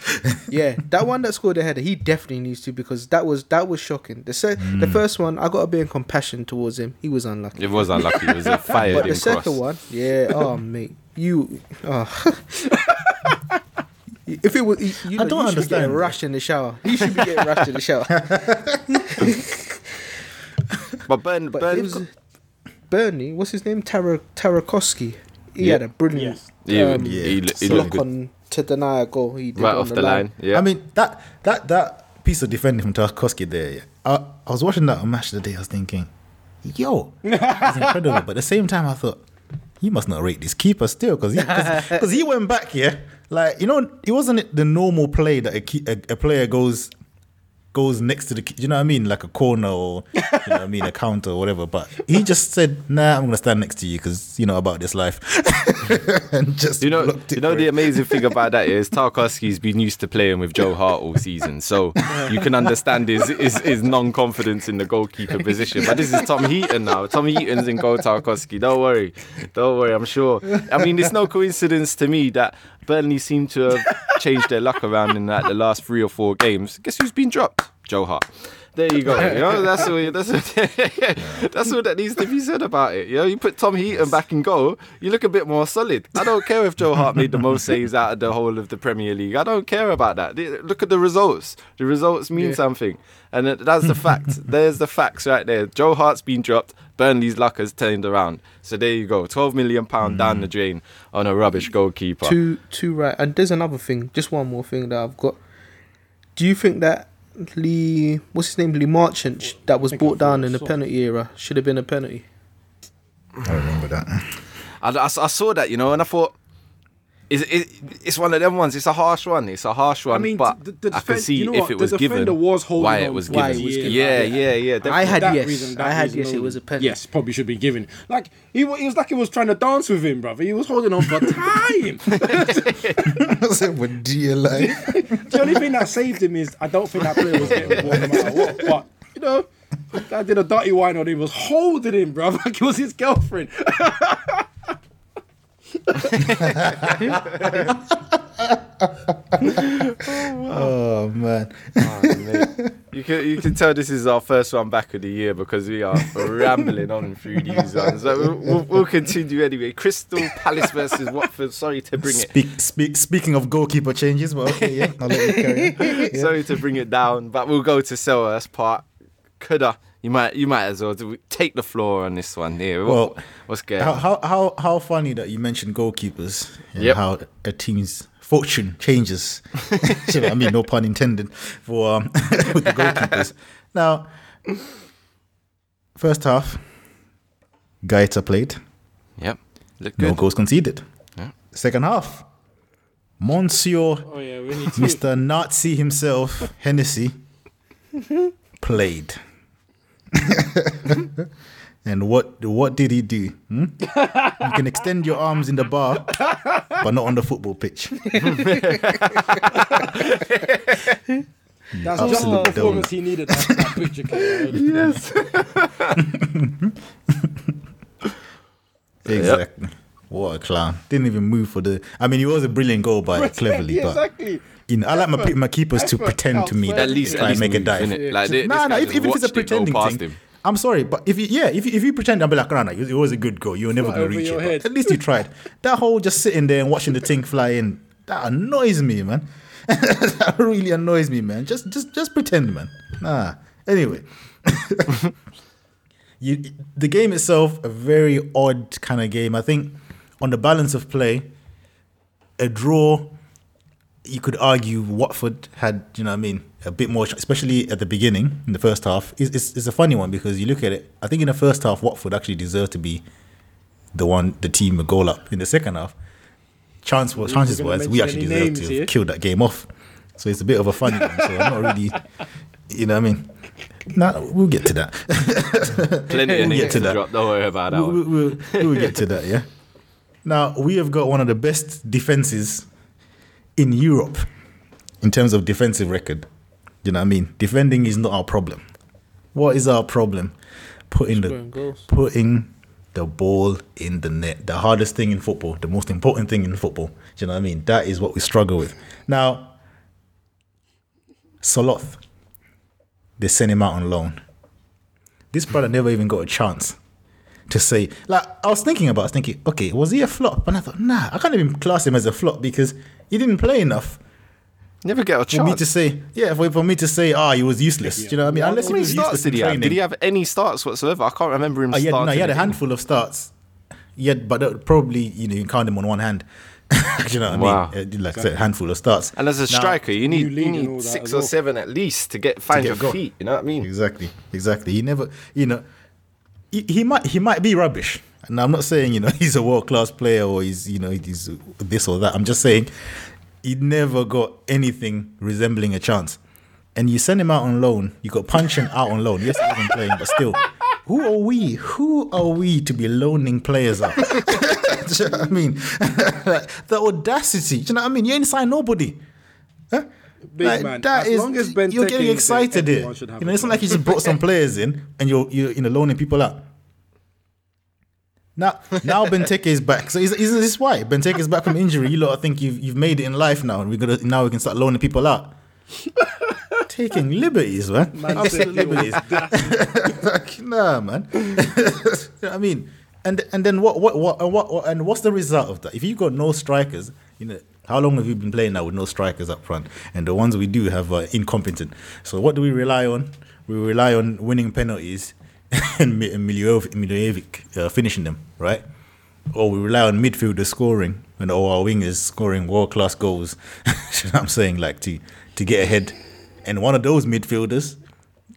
yeah, that one that scored the header, he definitely needs to because that was that was shocking. The se- the Mm. first one, I got a bit of compassion towards him. He was unlucky, It was unlucky. It was a fired but the in second cross. one, yeah, oh mate, you, oh. if it was, you, you I know, don't you should be getting understand. rushed in the shower. You should be getting rushed in the shower. But Burn, But Burn, it was Bernie, what's his name? Tara Tarakowski. He Yeah. had a brilliant Yes. he, um, he, he, he so looked block good. on to deny a goal. He did right off the line. Yeah, I mean that that that piece of defending from Tarkowski there. Yeah, I, I was watching that on match today. I was thinking, yo, it's incredible. But at the same time, I thought he must not rate this keeper still because he because he went back. Yeah, like you know, it wasn't the normal play that a, a, a player goes goes next to the you know what I mean like a corner or you know what I mean a counter or whatever but he just said nah I'm gonna stand next to you because you know about this life and just You know, you know the amazing thing about that is Tarkowski's been used to playing with Joe Hart all season, so you can understand his his, his non confidence in the goalkeeper position. But this is Tom Heaton now. Tom Heaton's in goal. Tarkowski, don't worry, don't worry. I'm sure. I mean, it's no coincidence to me that Burnley seem to have changed their luck around in like the last three or four games. Guess who's been dropped? Joe Hart. There you go. You know, that's what, that's what, that's what that needs to be said about it. You know, you put Tom Heaton back in goal, you look a bit more solid. I don't care if Joe Hart made the most saves out of the whole of the Premier League. I don't care about that. Look at the results. The results mean Yeah. something, and that's the fact. There's the facts right there. Joe Hart's been dropped. Burnley's luck has turned around. So there you go. Twelve million pound down the mm. drain on a rubbish goalkeeper. Two, two right. And there's another thing, just one more thing that I've got. Do you think that Lee, what's his name, Lee Marchant, that was brought down in the saw. penalty era, should have been a penalty? I remember that I, I, I saw that, you know, and I thought, it's, it, it's one of them ones. It's a harsh one. It's a harsh one. I mean, but the- the I can see you know if it was defender given, was holding why it on was given. Why it was given. Yeah, Yeah. yeah, yeah. I had that yes. reason, I had reason yes. It was a penalty. Yes, probably should be given. Like he, wa- it was like he was trying to dance with him, brother. He was holding on for time. I said, "What do you like?" the only thing that saved him is I don't think that player was getting the ball no matter what. But you know, that did a dirty wine on him. Was holding him, brother, like it was his girlfriend. Oh man, Oh. You can you can tell this is our first one back of the year because we are rambling on through these ones. So we'll, we'll, we'll continue anyway. Crystal Palace versus Watford. Sorry to bring it. Speak, speak, speaking of goalkeeper changes, but okay, yeah, I'll let you carry on. Yeah. Sorry to bring it down, but we'll go to Selhurst Park. Kuda. You might you might as well take the floor on this one here. Well, what's going How, on? how how how funny that you mentioned goalkeepers and Yep. how a team's fortune changes. You I mean, no pun intended for um, with the goalkeepers. Now, first half, Guaita played, Yep. Look no good. goals conceded. Yeah. Second half, Monsieur Oh yeah, we need to. Mr. Nazi himself, Hennessy, played. and what what did he do? hmm? You can extend your arms in the bar, but not on the football pitch. That's just the performance he needed. That, that picture. Yes. Exactly. What a clown! Didn't even move for the. I mean, it was a brilliant goal by Cleverley, yeah, but exactly. You know, I like my, pe- my keepers to pretend to me that At least, try and make a dive. innit? Like, thi- No, this no. guy If, it's a watched it go pretending thing, him. I'm sorry, but if you, yeah, if you, if you pretend, I'll be like, no, no, it was a good goal. You were never going to reach it. your but. At least you tried. That whole just sitting there and watching the thing fly in, that annoys me, man. that really annoys me, man. Just, just, just pretend, man. Nah, Anyway, you, the game itself, a very odd kind of game. I think on the balance of play, a draw, you could argue Watford had, you know what I mean, a bit more, especially at the beginning in the first half. It's, it's, it's a funny one because you look at it, I think in the first half, Watford actually deserved to be the one, the team a goal up. In the second half, chance was, chances gonna we actually deserved to here? have killed that game off. So it's a bit of a funny one. So I'm not really, you know what I mean? Nah, we'll get to that. Plenty of We'll names get to to that. drop. Don't worry about that we'll, one. we'll, we'll, we'll get to that, yeah. Now we have got one of the best defenses in Europe in terms of defensive record. You know what I mean? Defending is not our problem. What is our problem? Putting Scoring the goals. putting the ball in the net. The hardest thing in football, the most important thing in football. Do you know what I mean? That is what we struggle with. Now, Sørloth, they sent him out on loan. This brother never even got a chance to say. Like I was thinking about, I was thinking, okay, was he a flop? And I thought, nah, I can't even class him as a flop because he didn't play enough Never get a chance. for me to say, yeah, for, for me to say, ah, he was useless. Do you know what I mean? How Unless How he was starts useless did he have? training. Did he have any starts whatsoever? I can't remember him Uh, he had, starting. no, he had a handful of starts. Yeah, but that probably you know you can count them on one hand. Do you know what Wow. I mean? Uh, Like I said, handful of starts. And as a Now- striker, you need, you need six or well. seven at least to get find get your a goal. feet. You know what I mean? Exactly, exactly. He never, you know, he, might he might be rubbish. And I'm not saying you know he's a world class player or he's you know he's this or that. I'm just saying he never got anything resembling a chance. And you send him out on loan. You got Puncheon out on loan. Yes, he wasn't playing, but still, who are we? Who are we to be loaning players out? Do you know what I mean? the audacity. Do you know what I mean? You ain't signed nobody. Huh? Big Like, man. that As is- long as Ben you're getting there, excited here. everyone should have You know, it's not like you just brought some players in and you're you're you know loaning people out. Now, now Benteke is back. So is, is this why Benteke is back from injury? You lot I think you've you've made it in life now, and we're gonna now we can start loaning people out. Taking liberties, man. Man Absolute liberties. like, nah, man. You know I mean, and and then what what what and what what- and what's the result of that? If you've got no strikers, you know, how long have you been playing now with no strikers up front? And the ones we do have are incompetent. So what do we rely on? We rely on winning penalties and Mi- and Milivojević, Milivojević uh, finishing them, right? Or we rely on midfielders scoring and or our wingers scoring world class goals. you know what I'm saying? Like to to get ahead. And one of those midfielders,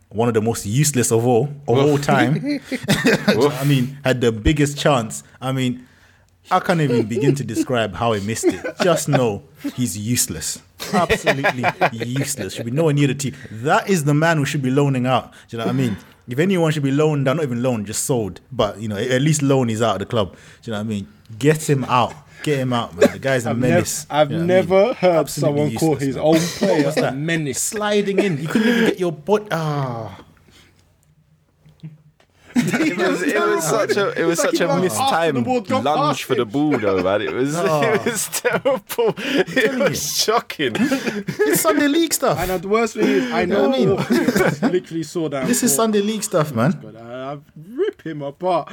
one of the most useless of all of all time, I mean, had the biggest chance. I mean, I can't even begin to describe how I missed it. Just know he's useless. Absolutely useless. Should be nowhere near the team. That is the man who should be loaning out. Do you know what I mean? If anyone should be loaned, out, not even loaned, just sold. But you know, at least loan is out of the club. Do you know what I mean? Get him out. Get him out, man. The guy's a I've, nev- menace. I've You know I mean? never heard Absolutely someone call his man. own player a menace. Sliding in. You couldn't even get your butt. Ah. It was, it was such a it was like such a ran mistimed after the ball, jumped lunge past for the him. ball though, man. It was Oh. it was terrible. It was shocking. It's Sunday League stuff. And the worst thing is, I know what I mean? all of literally saw that. This is Sunday League stuff, man. But I, I rip him apart.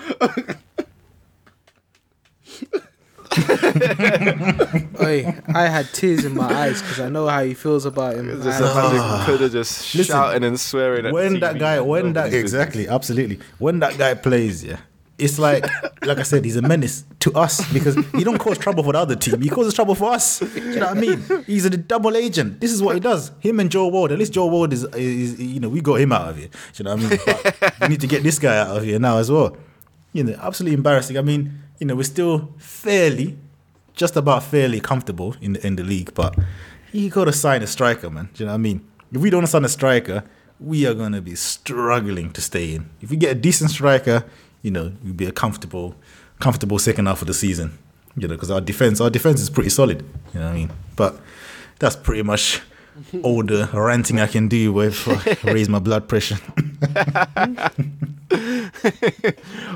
Oi, I had tears in my eyes because I know how he feels about him. Just I- could have just Listen, shouting and swearing at when the that guy, when that exactly, absolutely, when that guy plays, yeah, it's like, like I said, he's a menace to us because he don't cause trouble for the other team. He causes trouble for us. Do you know what I mean? He's a double agent. This is what he does. Him and Joe Ward. At least Joe Ward is, is you know, we got him out of here. Do you know what I mean? But we need to get this guy out of here now as well. You know, absolutely embarrassing. I mean, you know, we're still fairly, just about fairly comfortable in the in the league, but you got to sign a striker, man. Do you know what I mean? If we don't sign a striker, we are gonna be struggling to stay in. If we get a decent striker, you know, we'll be a comfortable, comfortable second half of the season. You know, because our defense, our defense is pretty solid. You know what I mean? But that's pretty much all the ranting I can do with uh, raise my blood pressure.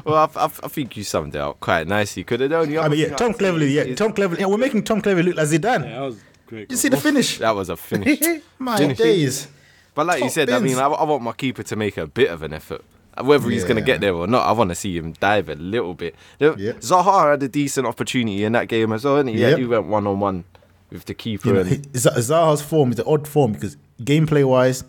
Well, I, I, I think you summed it up quite nicely. Could have only. I mean, yeah, Tom Cleverley, yeah, Tom Cleverley. Yeah, we're making Tom Cleverley look like Zidane. Yeah, that was great. You see the finish? That was a finish. My Finish. days. But like you Top said, I mean. I, I want my keeper to make a bit of an effort. Whether he's going to get there or not, I want to see him dive a little bit. The- Yeah. Zaha had a decent opportunity in that game as well, didn't he? Yeah, Yep. he went one on one with the keeper. You know, and Zaha's form is an odd form because gameplay wise,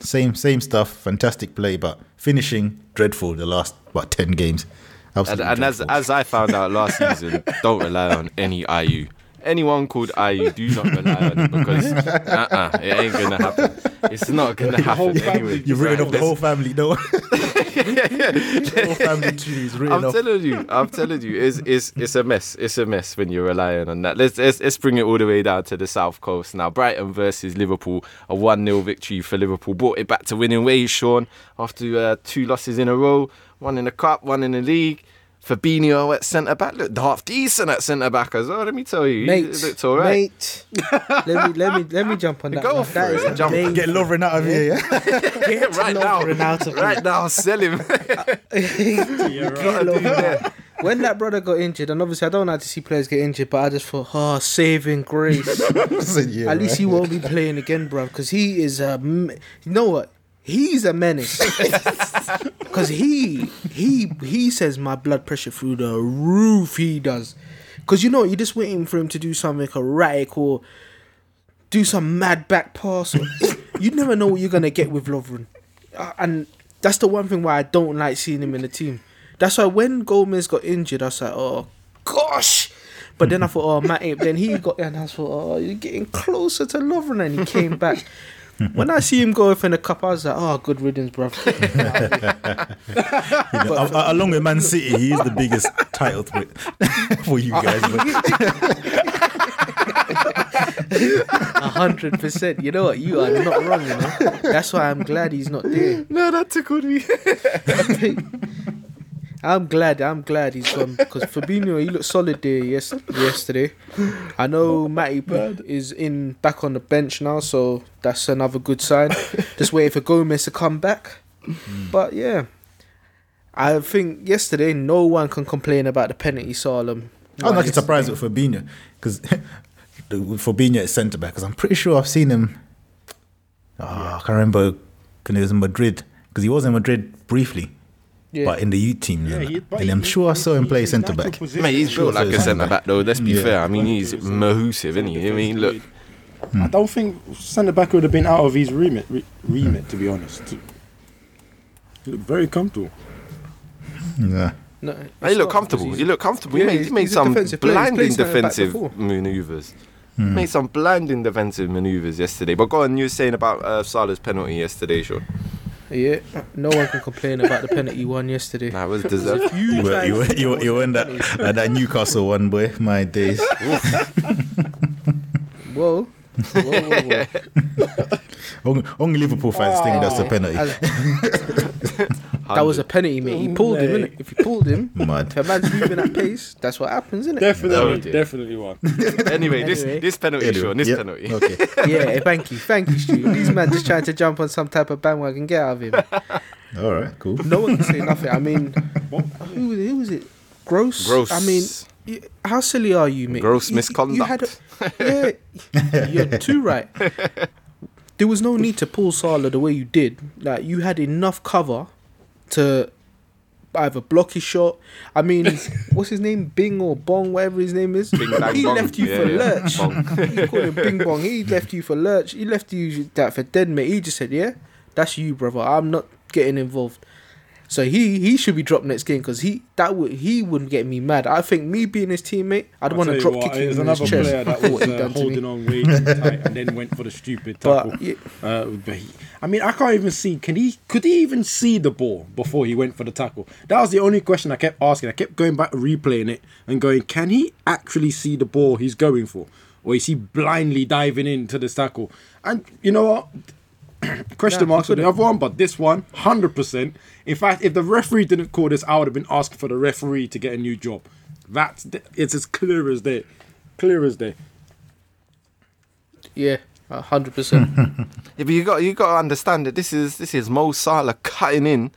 same same stuff, fantastic play, but finishing dreadful. The last what ten games, And, absolutely and as as I found out last season, don't rely on any Ayew. Anyone called Ayew, do not rely on it because uh-uh, it ain't gonna happen. It's not gonna happen anyway. You've written Right, off the let's- whole family, no? the whole family tree is written I'm off. telling you, I'm telling you, it's, it's it's a mess. It's a mess when you're relying on that. Let's, let's let's bring it all the way down to the south coast now. Brighton versus Liverpool, a one 0 victory for Liverpool. Brought it back to winning ways, Shawn, after uh, two losses in a row, one in the cup, one in the league. Fabinho at centre back looked half decent at centre back as well. Let me tell you, he Mate, looked all right. mate. let me let me let me jump on that. Go one. for That it. is Jump. amazing. Get Lovren out of here, yeah? Get right now, out of right now, sell him. Get Lovren. When that brother got injured, and obviously I don't like to see players get injured, but I just thought, oh, saving grace. Yeah, At least right. he won't be playing again, bro, because he is a. You know what? He's a menace. Because he he he says my blood pressure through the roof. He does. Because you know you're just waiting for him to do something erratic or do some mad back pass. Or, you never know what you're gonna get with Lovren, uh, and that's the one thing why I don't like seeing him in the team. That's why when Gomez got injured, I was like, oh gosh. But then I thought, oh, Matt, then he got and I thought, oh, you're getting closer to Lovren, and he came back. When I see him go off in the cup, I was like, oh, good riddance, bro. You know, a- a- along with Man City, he is the biggest title threat for you guys. But A hundred percent. You know what? You are not wrong, you know. That's why I'm glad he's not there. no, that tickled me. I'm glad. I'm glad he's gone because Fabinho he looked solid there yes, yesterday. I know Matty is in back on the bench now, so that's another good sign. Just waiting for Gomez to come back. Hmm. But yeah, I think yesterday no one can complain about the penalty Salem. I'm actually surprised with Fabinho because Fabinho is centre back because I'm pretty sure I've seen him. Oh, I can't remember when he was in Madrid because he was in Madrid briefly, Yeah. but in the youth team. Yeah, and he- and I'm he- sure I saw him play centre back. position Mate, he's is built like a centre centre back though. Let's be Yeah. fair. I mean, he's mahoosive, isn't he? I mean, look, I don't think centre back would have been out of his remit. Re- remit, to be honest. He looked very comfortable. Yeah. No, he looked comfortable. He looked comfortable. He made, he's- he made he's some defensive blinding played centre back defensive before. maneuvers. Made some blinding defensive maneuvers yesterday. But go on, you were saying about uh, Salah's penalty yesterday, Shawn. Yeah, no one can complain about the penalty one yesterday. That was deserved. You You were, you were, you were, you were in that, at that Newcastle one, boy. My days. Whoa. Whoa, whoa, whoa. Only, only Liverpool fans think that's a oh. penalty. that was a penalty, mate. He pulled him, innit? If he pulled him, Mad. if a man's moving at pace, that's what happens, isn't it? Definitely, Oh, definitely one. anyway, this Anyway. this penalty, Anyway, Shawn. This yep, penalty. Okay. Yeah, thank you, thank you, Stu. These men just trying to jump on some type of bandwagon. Get out of him. All right. Cool. No one can say nothing. I mean, who, who was it? Gross. Gross. I mean, how silly are you, mate? Gross You- You had a, yeah, you're too right. There was no need to pull Salah the way you did. Like you had enough cover to either block his shot. I mean, what's his name? Bing or Bong, whatever his name is. Bing Bang he Bong. left you Yeah, for yeah. lurch. Bong. you call him Bing Bong. He left you for lurch. He left you that for dead, mate. He just said, "Yeah, that's you, brother. I'm not getting involved." So he he should be dropped next game because he that would he wouldn't get me mad. I think me being his teammate, I'd want to drop what, kick him in his chest player that was uh, done to me. holding on way too tight and then went for the stupid tackle. But yeah, Uh, but he, I mean, I can't even see. Can he? Could he even see the ball before he went for the tackle? That was the only question I kept asking. I kept going back, replaying it, and going, "Can he actually see the ball he's going for, or is he blindly diving into the tackle?" And you know what? question Nah, marks for the other one, but this one, hundred percent. In fact, if the referee didn't call this, I would have been asking for the referee to get a new job. That's it's as clear as day, clear as day. yeah, a hundred percent. Yeah, but you got you got to understand that this is this is Mo Salah cutting in,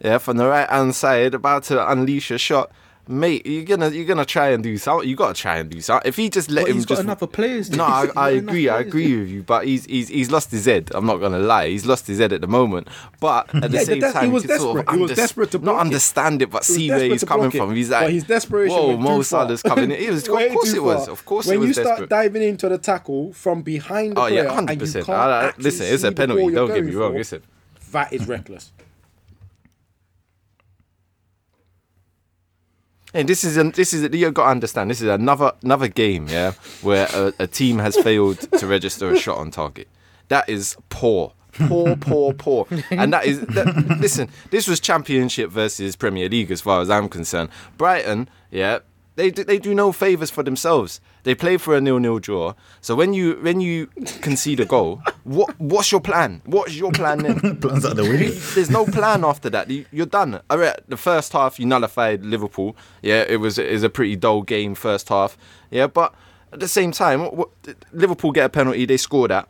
yeah, from the right hand side, about to unleash a shot, mate, you're gonna you're gonna try and do something. You gotta try and do something. If he just let But him he's got just players. no, I, I agree. I agree with you, but he's he's he's lost his head. I'm not gonna lie. He's lost his head at the moment. But at the Yeah, same time, he was can sort of desperate. He was desperate to not it. understand it, but see where he's coming it, from. He's but like, his desperation whoa, Mo. Salah's coming in. It was, of course it was. Of course when it was you start desperate. diving into the tackle from behind the oh player yeah, hundred and you can't Listen, it's a penalty. Don't get me wrong. Listen. that is reckless. And this is an, this is you got to understand. This is another another game, yeah, where a, a team has failed to register a shot on target. That is poor, poor, poor, poor. And that is that, listen. This was Championship versus Premier League, as far as I'm concerned. Brighton, yeah, they they do no favors for themselves. They play for a nil-nil draw. So when you when you concede a goal, what what's your plan? What's your plan then? Plans out the window. There's no plan after that. You- You're done. All right, the first half you nullified Liverpool. Yeah, it was was a pretty dull game first half. Yeah, but at the same time, what, what- Liverpool get a penalty. They score that.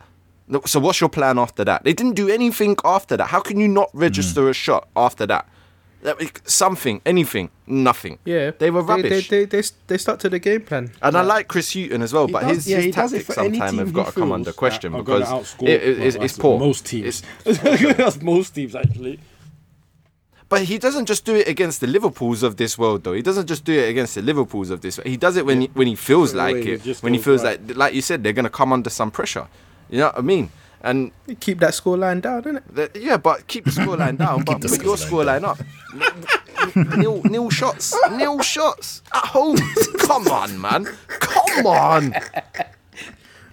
So what's your plan after that? They didn't do anything after that. How can you not register mm. a shot after that? That was Something, anything, nothing. Yeah, they were rubbish. They they, they, they stuck to the game plan. and I like Chris Hughton as well, He but does- his, yeah, his he does tactics sometimes have got to come under question because it- it- it's, it's poor. Most teams. It's- that's most teams actually. But he doesn't just do it against the Liverpools of this world, though. He doesn't just do it against the Liverpools of this. He does it when he, when he feels Straight like away, it. it just When he feels right. like, like you said, they're gonna come under some pressure. You know what I mean? And You keep that score line down, innit? the, yeah, but keep the scoreline down. but the put your scoreline scoreline up. nil, nil shots. Nil shots at home. Come on, man. Come on.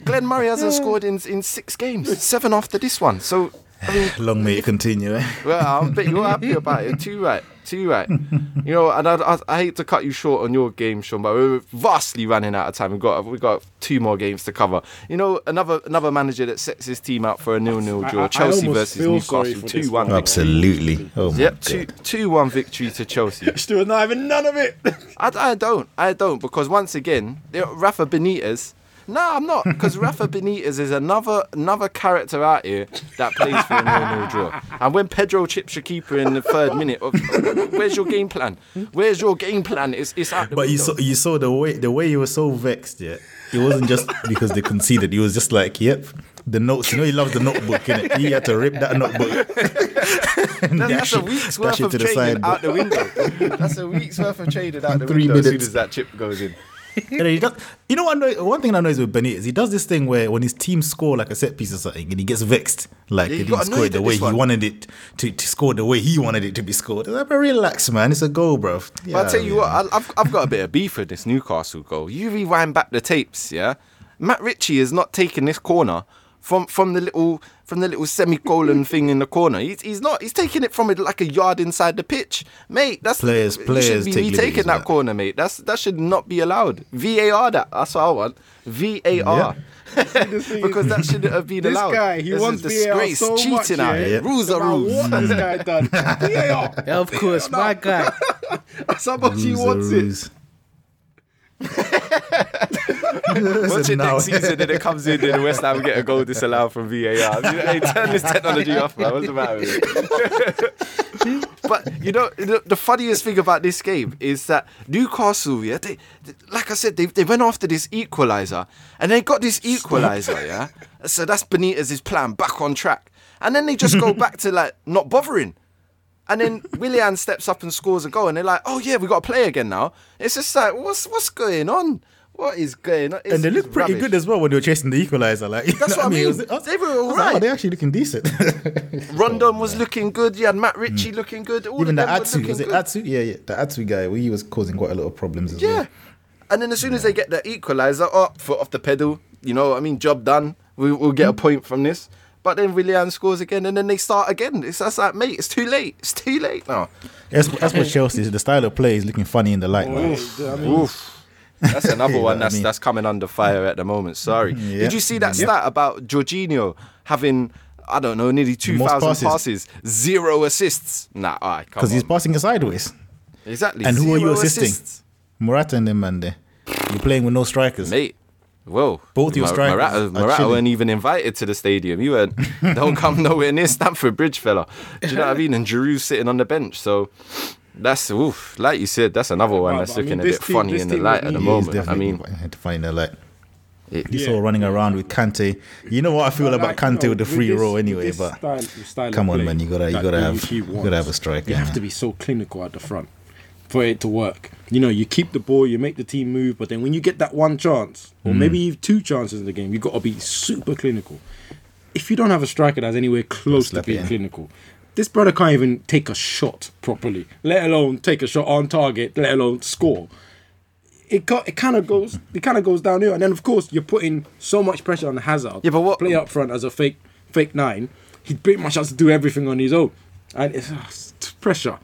Glenn Murray hasn't scored in in six games. Seven after this one. So I mean, Long may it continue. Eh? well, I bet you're happy about it. Too right. Too right. You know, and I, I, I hate to cut you short on your game, Shawn, but we're vastly running out of time. We've got we've got two more games to cover. You know, another another manager that sets his team out for a nil-nil draw. I- I Chelsea almost versus Newcastle, two one. one. Absolutely. Oh my Yep, God. two two one victory to Chelsea. Still not having none of it. I, I don't. I don't because once again, Rafa Benitez. No, I'm not because Rafa Benitez is another another character out here that plays for a nil-nil draw. And when Pedro chips your keeper in the third minute, of, where's your game plan? Where's your game plan? It's it's out. The But you saw you saw the way the way he was so vexed. Yeah, it wasn't just because they conceded. He was just like, "Yep, the notes." You know, he loves the notebook. Innit? He had to rip that notebook. and That's, that's dash a it- week's dash worth of to the side. out the window. That's a week's worth of training out the Three window as soon minutes. as that chip goes in. And he does, you know what? I know, one thing I know is with Benitez, he does this thing where when his team score like a set piece or something, and he gets vexed, like Yeah, he didn't score it the way he wanted it to, to score the way he wanted it to be scored. I'm like, "Bro, relax, man. It's a goal, bro. But I'll tell you what, I, I've, I've got a bit of beef with this Newcastle goal. You rewind back the tapes, yeah? Matt Ritchie is not taking this corner from from the little from the little semicolon thing in the corner. He's, he's not. He's taking it from it like a yard inside the pitch, mate. That's Players- players should be take liberties retaking with that that. corner, mate. That's that should not be allowed. VAR that. That's what I want. VAR. because that shouldn't have been This allowed. guy, he It's a wants VAR disgrace. so cheating much. out yeah, here. Rules are no matter rules. What has this guy done? VAR. Yeah, of course, my guy. That's how much he wants it. Watch it next season and it comes in and West Ham get a goal disallowed from VAR. Hey, turn this technology off, man. What's the matter with it? but you know, the, the funniest thing about this game is that Newcastle, yeah, they, they- like I said, they, they went after this equaliser and they got this equaliser, yeah. So that's Benitez's plan, back on track, and then they just go back to like not bothering. And then Willian steps up and scores a goal, and they're like, "Oh yeah, we got to play again now." It's just like, what's what's going on? What is going on? It's- And they look pretty rubbish. good as well when they were chasing the equalizer. Like That's what I mean. It was- was- They were I was like, alright. oh, they're actually looking decent. Rondon was looking good. You had Matt Ritchie looking good. All. Even of the them Atsu, looking was it good. Atsu? Yeah, yeah, the Atsu guy. Well, He was causing quite a lot of problems as Yeah. well. And then as soon as they get the equaliser, oh, foot off the pedal. You know what I mean? Job done. We, we'll get a Hmm. point from this. But then Willian scores again, and then they start again. It's just like, mate, it's too late. It's too late now. That's, that's what Chelsea. The style of play is looking funny in the light. man. I mean, Oof. That's another You know one what I that's mean? that's coming under fire at the moment. Sorry. Yeah. Did you see that stat about Jorginho having I don't know nearly two thousand passes. passes, zero assists? Nah, all right, Because he's passing it sideways. exactly. And who are you assisting? assists. Morata and them man there. You're playing with no strikers. mate? Whoa, Both your strikers Morata, weren't even invited to the stadium. You weren't. Don't come nowhere near Stamford Bridge, fella. Do you know what I mean? And Giroud's sitting on the bench. So, That's oof, like you said, that's another one that's but I looking mean, a bit team- funny in the light at the need- He is moment. I definitely mean, had to find a light. it, He's Yeah. all running around with Kante. You know what I feel But, about like, Kante you know, with the free this- roll anyway, but style- style come on, man, you gotta you gotta have you gotta have a striker. You have man. to be so clinical at the front for it to work. You know, you keep the ball, you make the team move, but then when you get that one chance, or Mm. maybe even two chances in the game, you got to be super clinical. If you don't have a striker that's anywhere close to being clinical, this brother can't even take a shot properly, let alone take a shot on target, let alone score. It got, it kind of goes it kind of goes downhill, and then of course you're putting so much pressure on Hazard. Yeah, but what- play up front as a fake fake nine? He pretty much has to do everything on his own, and it's, uh, it's pressure.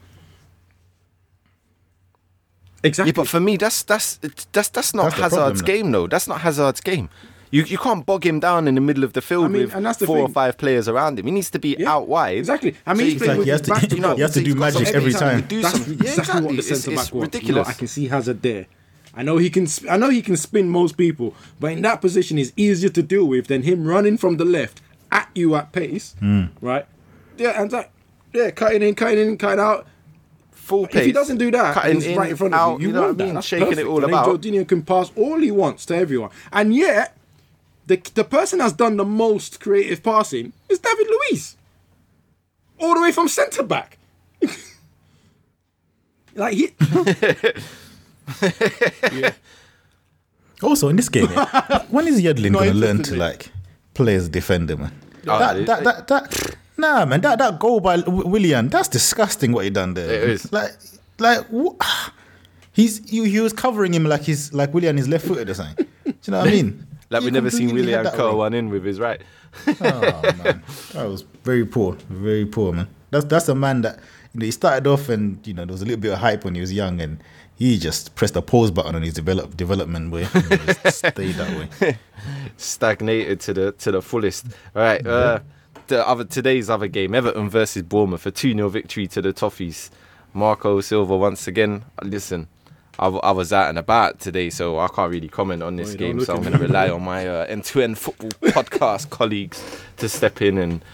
Exactly. yeah, but for me, that's that's that's that's not That's Hazard's problem, game, though. That's not Hazard's game. You you can't bog him down in the middle of the field I mean, with the four or five players around him. He needs to be Yeah, out wide. Exactly. I mean, So he's you- he has to- you know, he has to do magic every time time. do That's yeah, exactly what the centre back wants. ridiculous. You know, I can see Hazard there. I know he can. sp- I know he can spin most people, but in that position, is easier to deal with than him running from the left at you at pace. Hmm. Right? Yeah, and that. Yeah, cutting in, cutting in, cutting out. Full pace. If he doesn't do that, cutting and it's right in front out, of you. You, know want what I mean? Shaking perfect. it all and about. Jorginho can pass all he wants to everyone, and yet the the person that's done the most creative passing is David Luiz, all the way from centre back. like he, Also in this game, yeah, when is Yedlin gonna learn to like play as a defender, man? Oh, that, that, that, that, nah, man, that, that goal by W- Willian, that's disgusting. What he done there? It man. is. like, like wh- he's he, he was covering him like he's like Willian is left footed or something. Do you know what I mean? Like we You never seen Willian curl one in with his right. Oh man, that was very poor, very poor, man. That's that's a man that you know, he started off and you know there was a little bit of hype when he was young and he just pressed the pause button on his develop development way. stayed that way. stagnated to the to the fullest. All right, uh, the other today's other game, Everton versus Bournemouth, a two 0 victory to the Toffees. Marco Silva once again. Listen, I, I was out and about today, so I can't really comment on this don't game. So I'm going to rely on my uh, end-to-end football podcast colleagues to step in and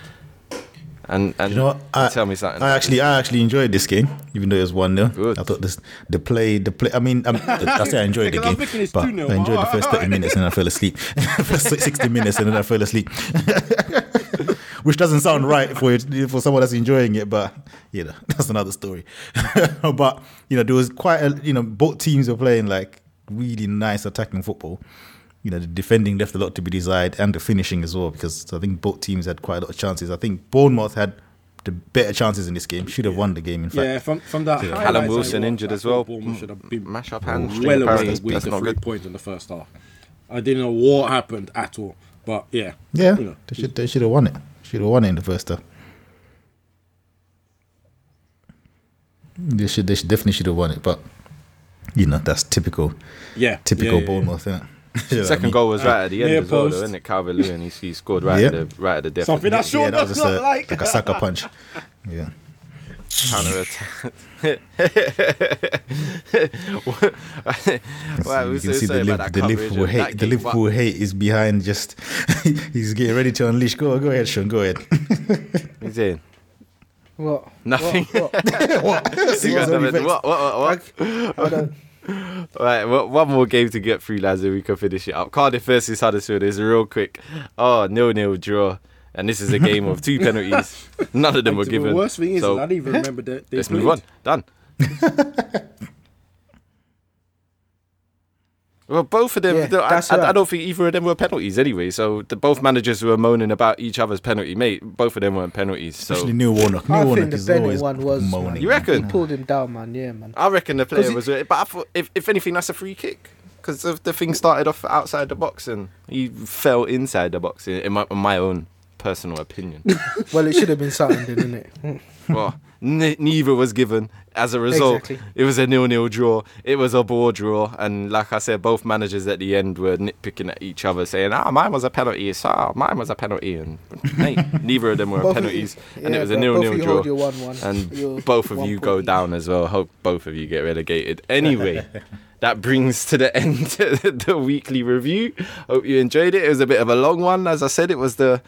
and and You know, what? I, tell me something. I actually, I actually enjoed this game, even though it was one 0 Good. I thought this, the play, the play. I mean, um, I say I enjoyed the I'm game, but I enjoyed the first thirty minutes and I fell asleep. first sixty minutes and then I fell asleep, which doesn't sound right for it, for someone that's enjoying it. But you know, that's another story. but you know, there was quite a, you know, both teams were playing like really nice attacking football. You know, the defending left a lot to be desired, and the finishing as well, because I think both teams had quite a lot of chances. I think Bournemouth had the better chances in this game. Should have won the game, in fact. yeah, from from that. Yeah. highlights Callum Wilson injured as well. Bournemouth should have been Mash up hamstring well away apparently. with That's the not three good. points in the first half. I didn't know what happened at all, but yeah, Yeah, you know, they should they should have won it. Should have won it in the first half. They should they should definitely should have won it, but you know that's typical yeah, typical yeah, yeah, Bournemouth. Innit? You know what I Second mean? goal was right at the end near as well, though, post. isn't it? Calvert Lewin, he, he scored right Yeah. at the right at the death. Something that Shawn yeah, that was does just not a, like. like a sucker punch. Yeah, counter attack. well, you we can see the, about that the Liverpool hate. The game, Liverpool hate is behind. Just he's getting ready to unleash. Go go ahead, Shawn. Go ahead. but- He's in. What? Nothing. What? what? You got only nothing. vexed. What, what, what, what? I. Right, well, one more game to get through, lads, and we can finish it up. Cardiff versus Huddersfield is real quick. Oh, nil nil draw. And this is a game of two penalties. None of them were the given. worst thing is, So, I didn't even remember that. Let's played. move on. Done. well, both of them. Yeah, I, that's I, I don't think either of them were penalties anyway. So the both managers were moaning about each other's penalty. Mate, both of them weren't penalties. So Especially Neil Warnock. Neil I Warnock think the is always one was. moaning. man. You reckon? He pulled him down, man. Yeah, man. I reckon the player he- was. But I thought, if if anything, that's a free kick because the thing started off outside the box and he fell inside the box. In, in, my, in my own personal opinion. Well, it should have been something, didn't it? well, ne- neither was given. As a result, Exactly. it was a nil-nil draw. It was a ball draw, and like I said, both managers at the end were nitpicking at each other, saying, "Ah, mine was a penalty. Ah, mine was a penalty." And mate, neither of them were penalties, you- and it was a nil-nil both of you draw. one-one. and Your both of you point go down as well. Hope both of you get relegated. Anyway, that brings to the end the weekly review. Hope you enjoyed it. It was a bit of a long one, as I said. It was the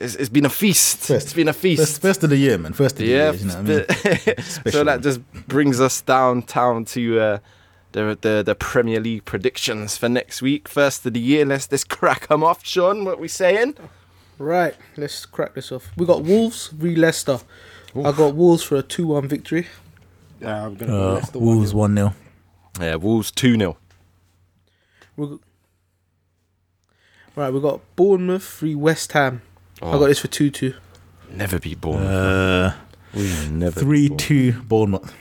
it's, it's been a feast. First- it's been a feast. First, first of the year, man. First of the yeah. year. You know what I mean? so that just brings us downtown to uh, the, the the Premier League predictions for next week. First of the year. Let's let's crack them off, Shawn. What we saying? Right, let's crack this off. We got Wolves v Leicester. I got Wolves for a two-one victory. Yeah, I'm gonna Uh, Leicester Wolves 1-0. Yeah, Wolves two 0 right, we got Bournemouth v West Ham. I got this for two-two. Never beat Bournemouth. Uh, we never 3 beat 2 Bournemouth. Bournemouth.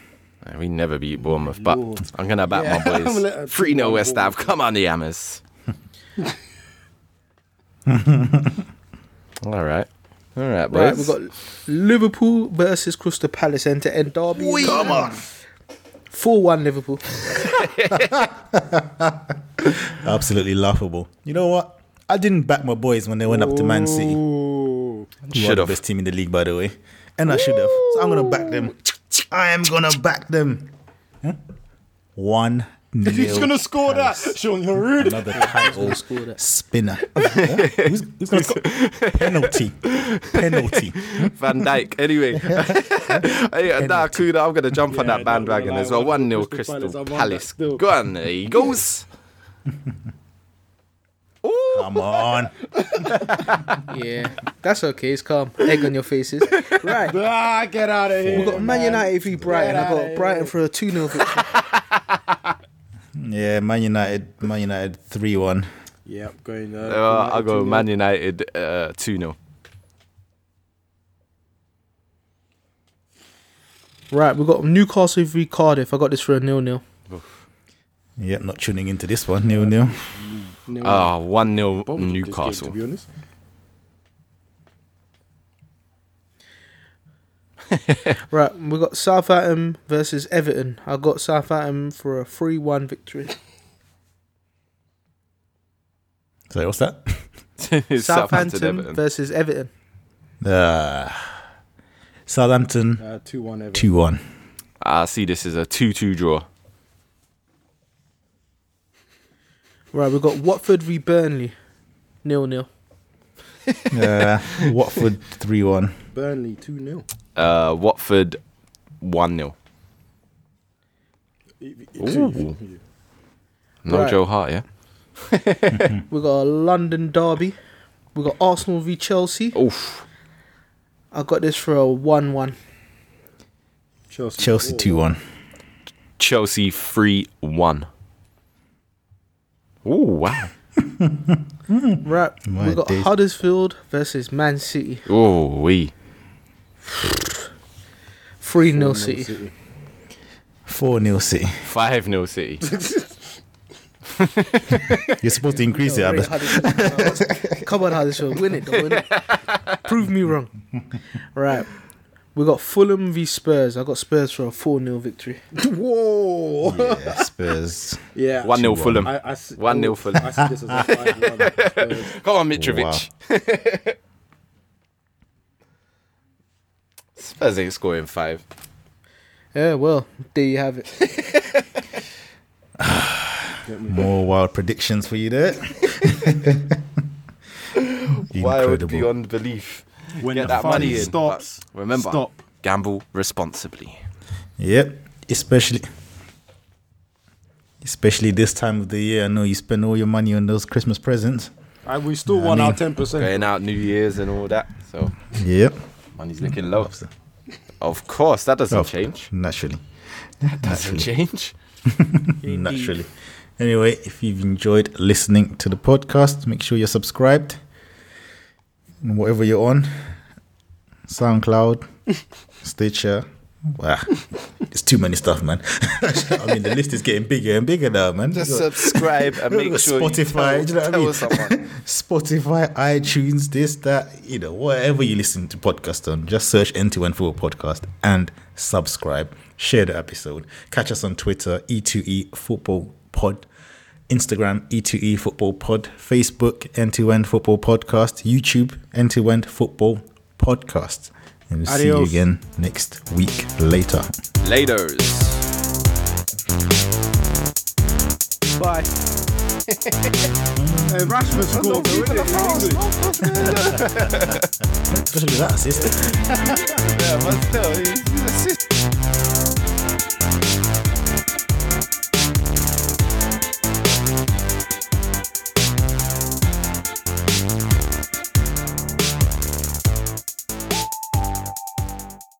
We never beat Bournemouth, but Lord. I'm gonna back Yeah, my I'm gonna let boys. Three 0 West Ham. Come on, the Hammers. All right, all right, boys. Right, we got Liverpool versus Crystal Palace end to end derby. Come on. Four-one Liverpool. Absolutely laughable. You know what? I didn't back my boys when they went up to Man City. Ooh. Who are the Should've. best team in the league, by the way. And I should have. So I'm going to back them. I am going to back them. Huh? 1 If he's gonna score that, Shawn, you're rude. Another title Score spinner. Huh? who's, who's going to score? Penalty. Penalty. Van Dijk. Anyway, hey, uh, nah, Kuda, I'm gonna jump on that not bandwagon gonna as well. One 0 Crystal Crystal Palace, Palace. Go on, there he goes. Ooh, Come on. Yeah, that's okay. It's calm. Egg on your faces. Right. Ah, get out of here. We've got Man United v Brighton. I Get outta got here. Brighton for a 2 0 victory. Yeah, Man United. Man United 3 1. Yep, going. Uh, uh, I'll go 2-0. Man United uh, two 0 Right, we've got Newcastle v Cardiff. I got this for a nil nil. Yep, not tuning into this one. Nil nil. Nil- Ah, one 0 Bombed this game, Newcastle. to be honest. Right, we got Southampton versus Everton. I got Southampton for a 3 1 victory. So what's that? Southampton Everton. versus Everton. Uh, Southampton Uh, two one. Everton. 2 1. I see this is a two two draw. Right, we've got Watford v Burnley. Nil nil. uh, Watford 3 1. Burnley 2 0. Uh, Watford 1 0. Ooh. No right. Joe Hart, yeah? we got a London derby. We got Arsenal v Chelsea. Oof. I got this for a 1 1. Chelsea 2 1. Chelsea 3 1. Oh wow. right, we got days. Huddersfield versus Man City. Oh we. Three nil, City. City. Four nil, City. Five 0 City. You're supposed to increase no, it. Huddersfield. Come on, Huddersfield, win it, though, win it. Prove me wrong. Right, we got Fulham v Spurs. I got Spurs for a 4 0 victory. Whoa. Yeah, Spurs. Yeah. One 0 Fulham. I, I s- One nil oh, Fulham. I see this as a five one. Come on, Mitrovic. Spurs ain't scoring five. Yeah, well, there you have it. More wild predictions for you there. Wild Incredible. beyond belief. When Get the that fun money in. stops, but Remember, stop. gamble responsibly. Yep, especially especially this time of the year. I know you spend all your money on those Christmas presents. And we still I won our ten percent. Going out New Year's and all that. So Yep, money's looking low. Of course, that doesn't change. naturally, That Doesn't change. naturally. Anyway, if you've enjoyed listening to the podcast, make sure you're subscribed. And whatever you're on, SoundCloud, Stitcher. Wow, it's too many stuff, man. I mean, the list is getting bigger and bigger now, man. Just subscribe and make sure Spotify, you do you know tell, what I mean? Spotify, iTunes, this, that, you know, whatever you listen to podcast on, just search End to End Football Podcast and subscribe. Share the episode. Catch us on Twitter, E2E Football Pod, Instagram, E2E Football Pod, Facebook, End to End Football Podcast, YouTube, End to End Football Podcast. And we'll see you again next week later. Laters. Bye. Hey, Rashford scored. though, innit? Especially that assist. Yeah, but still, he-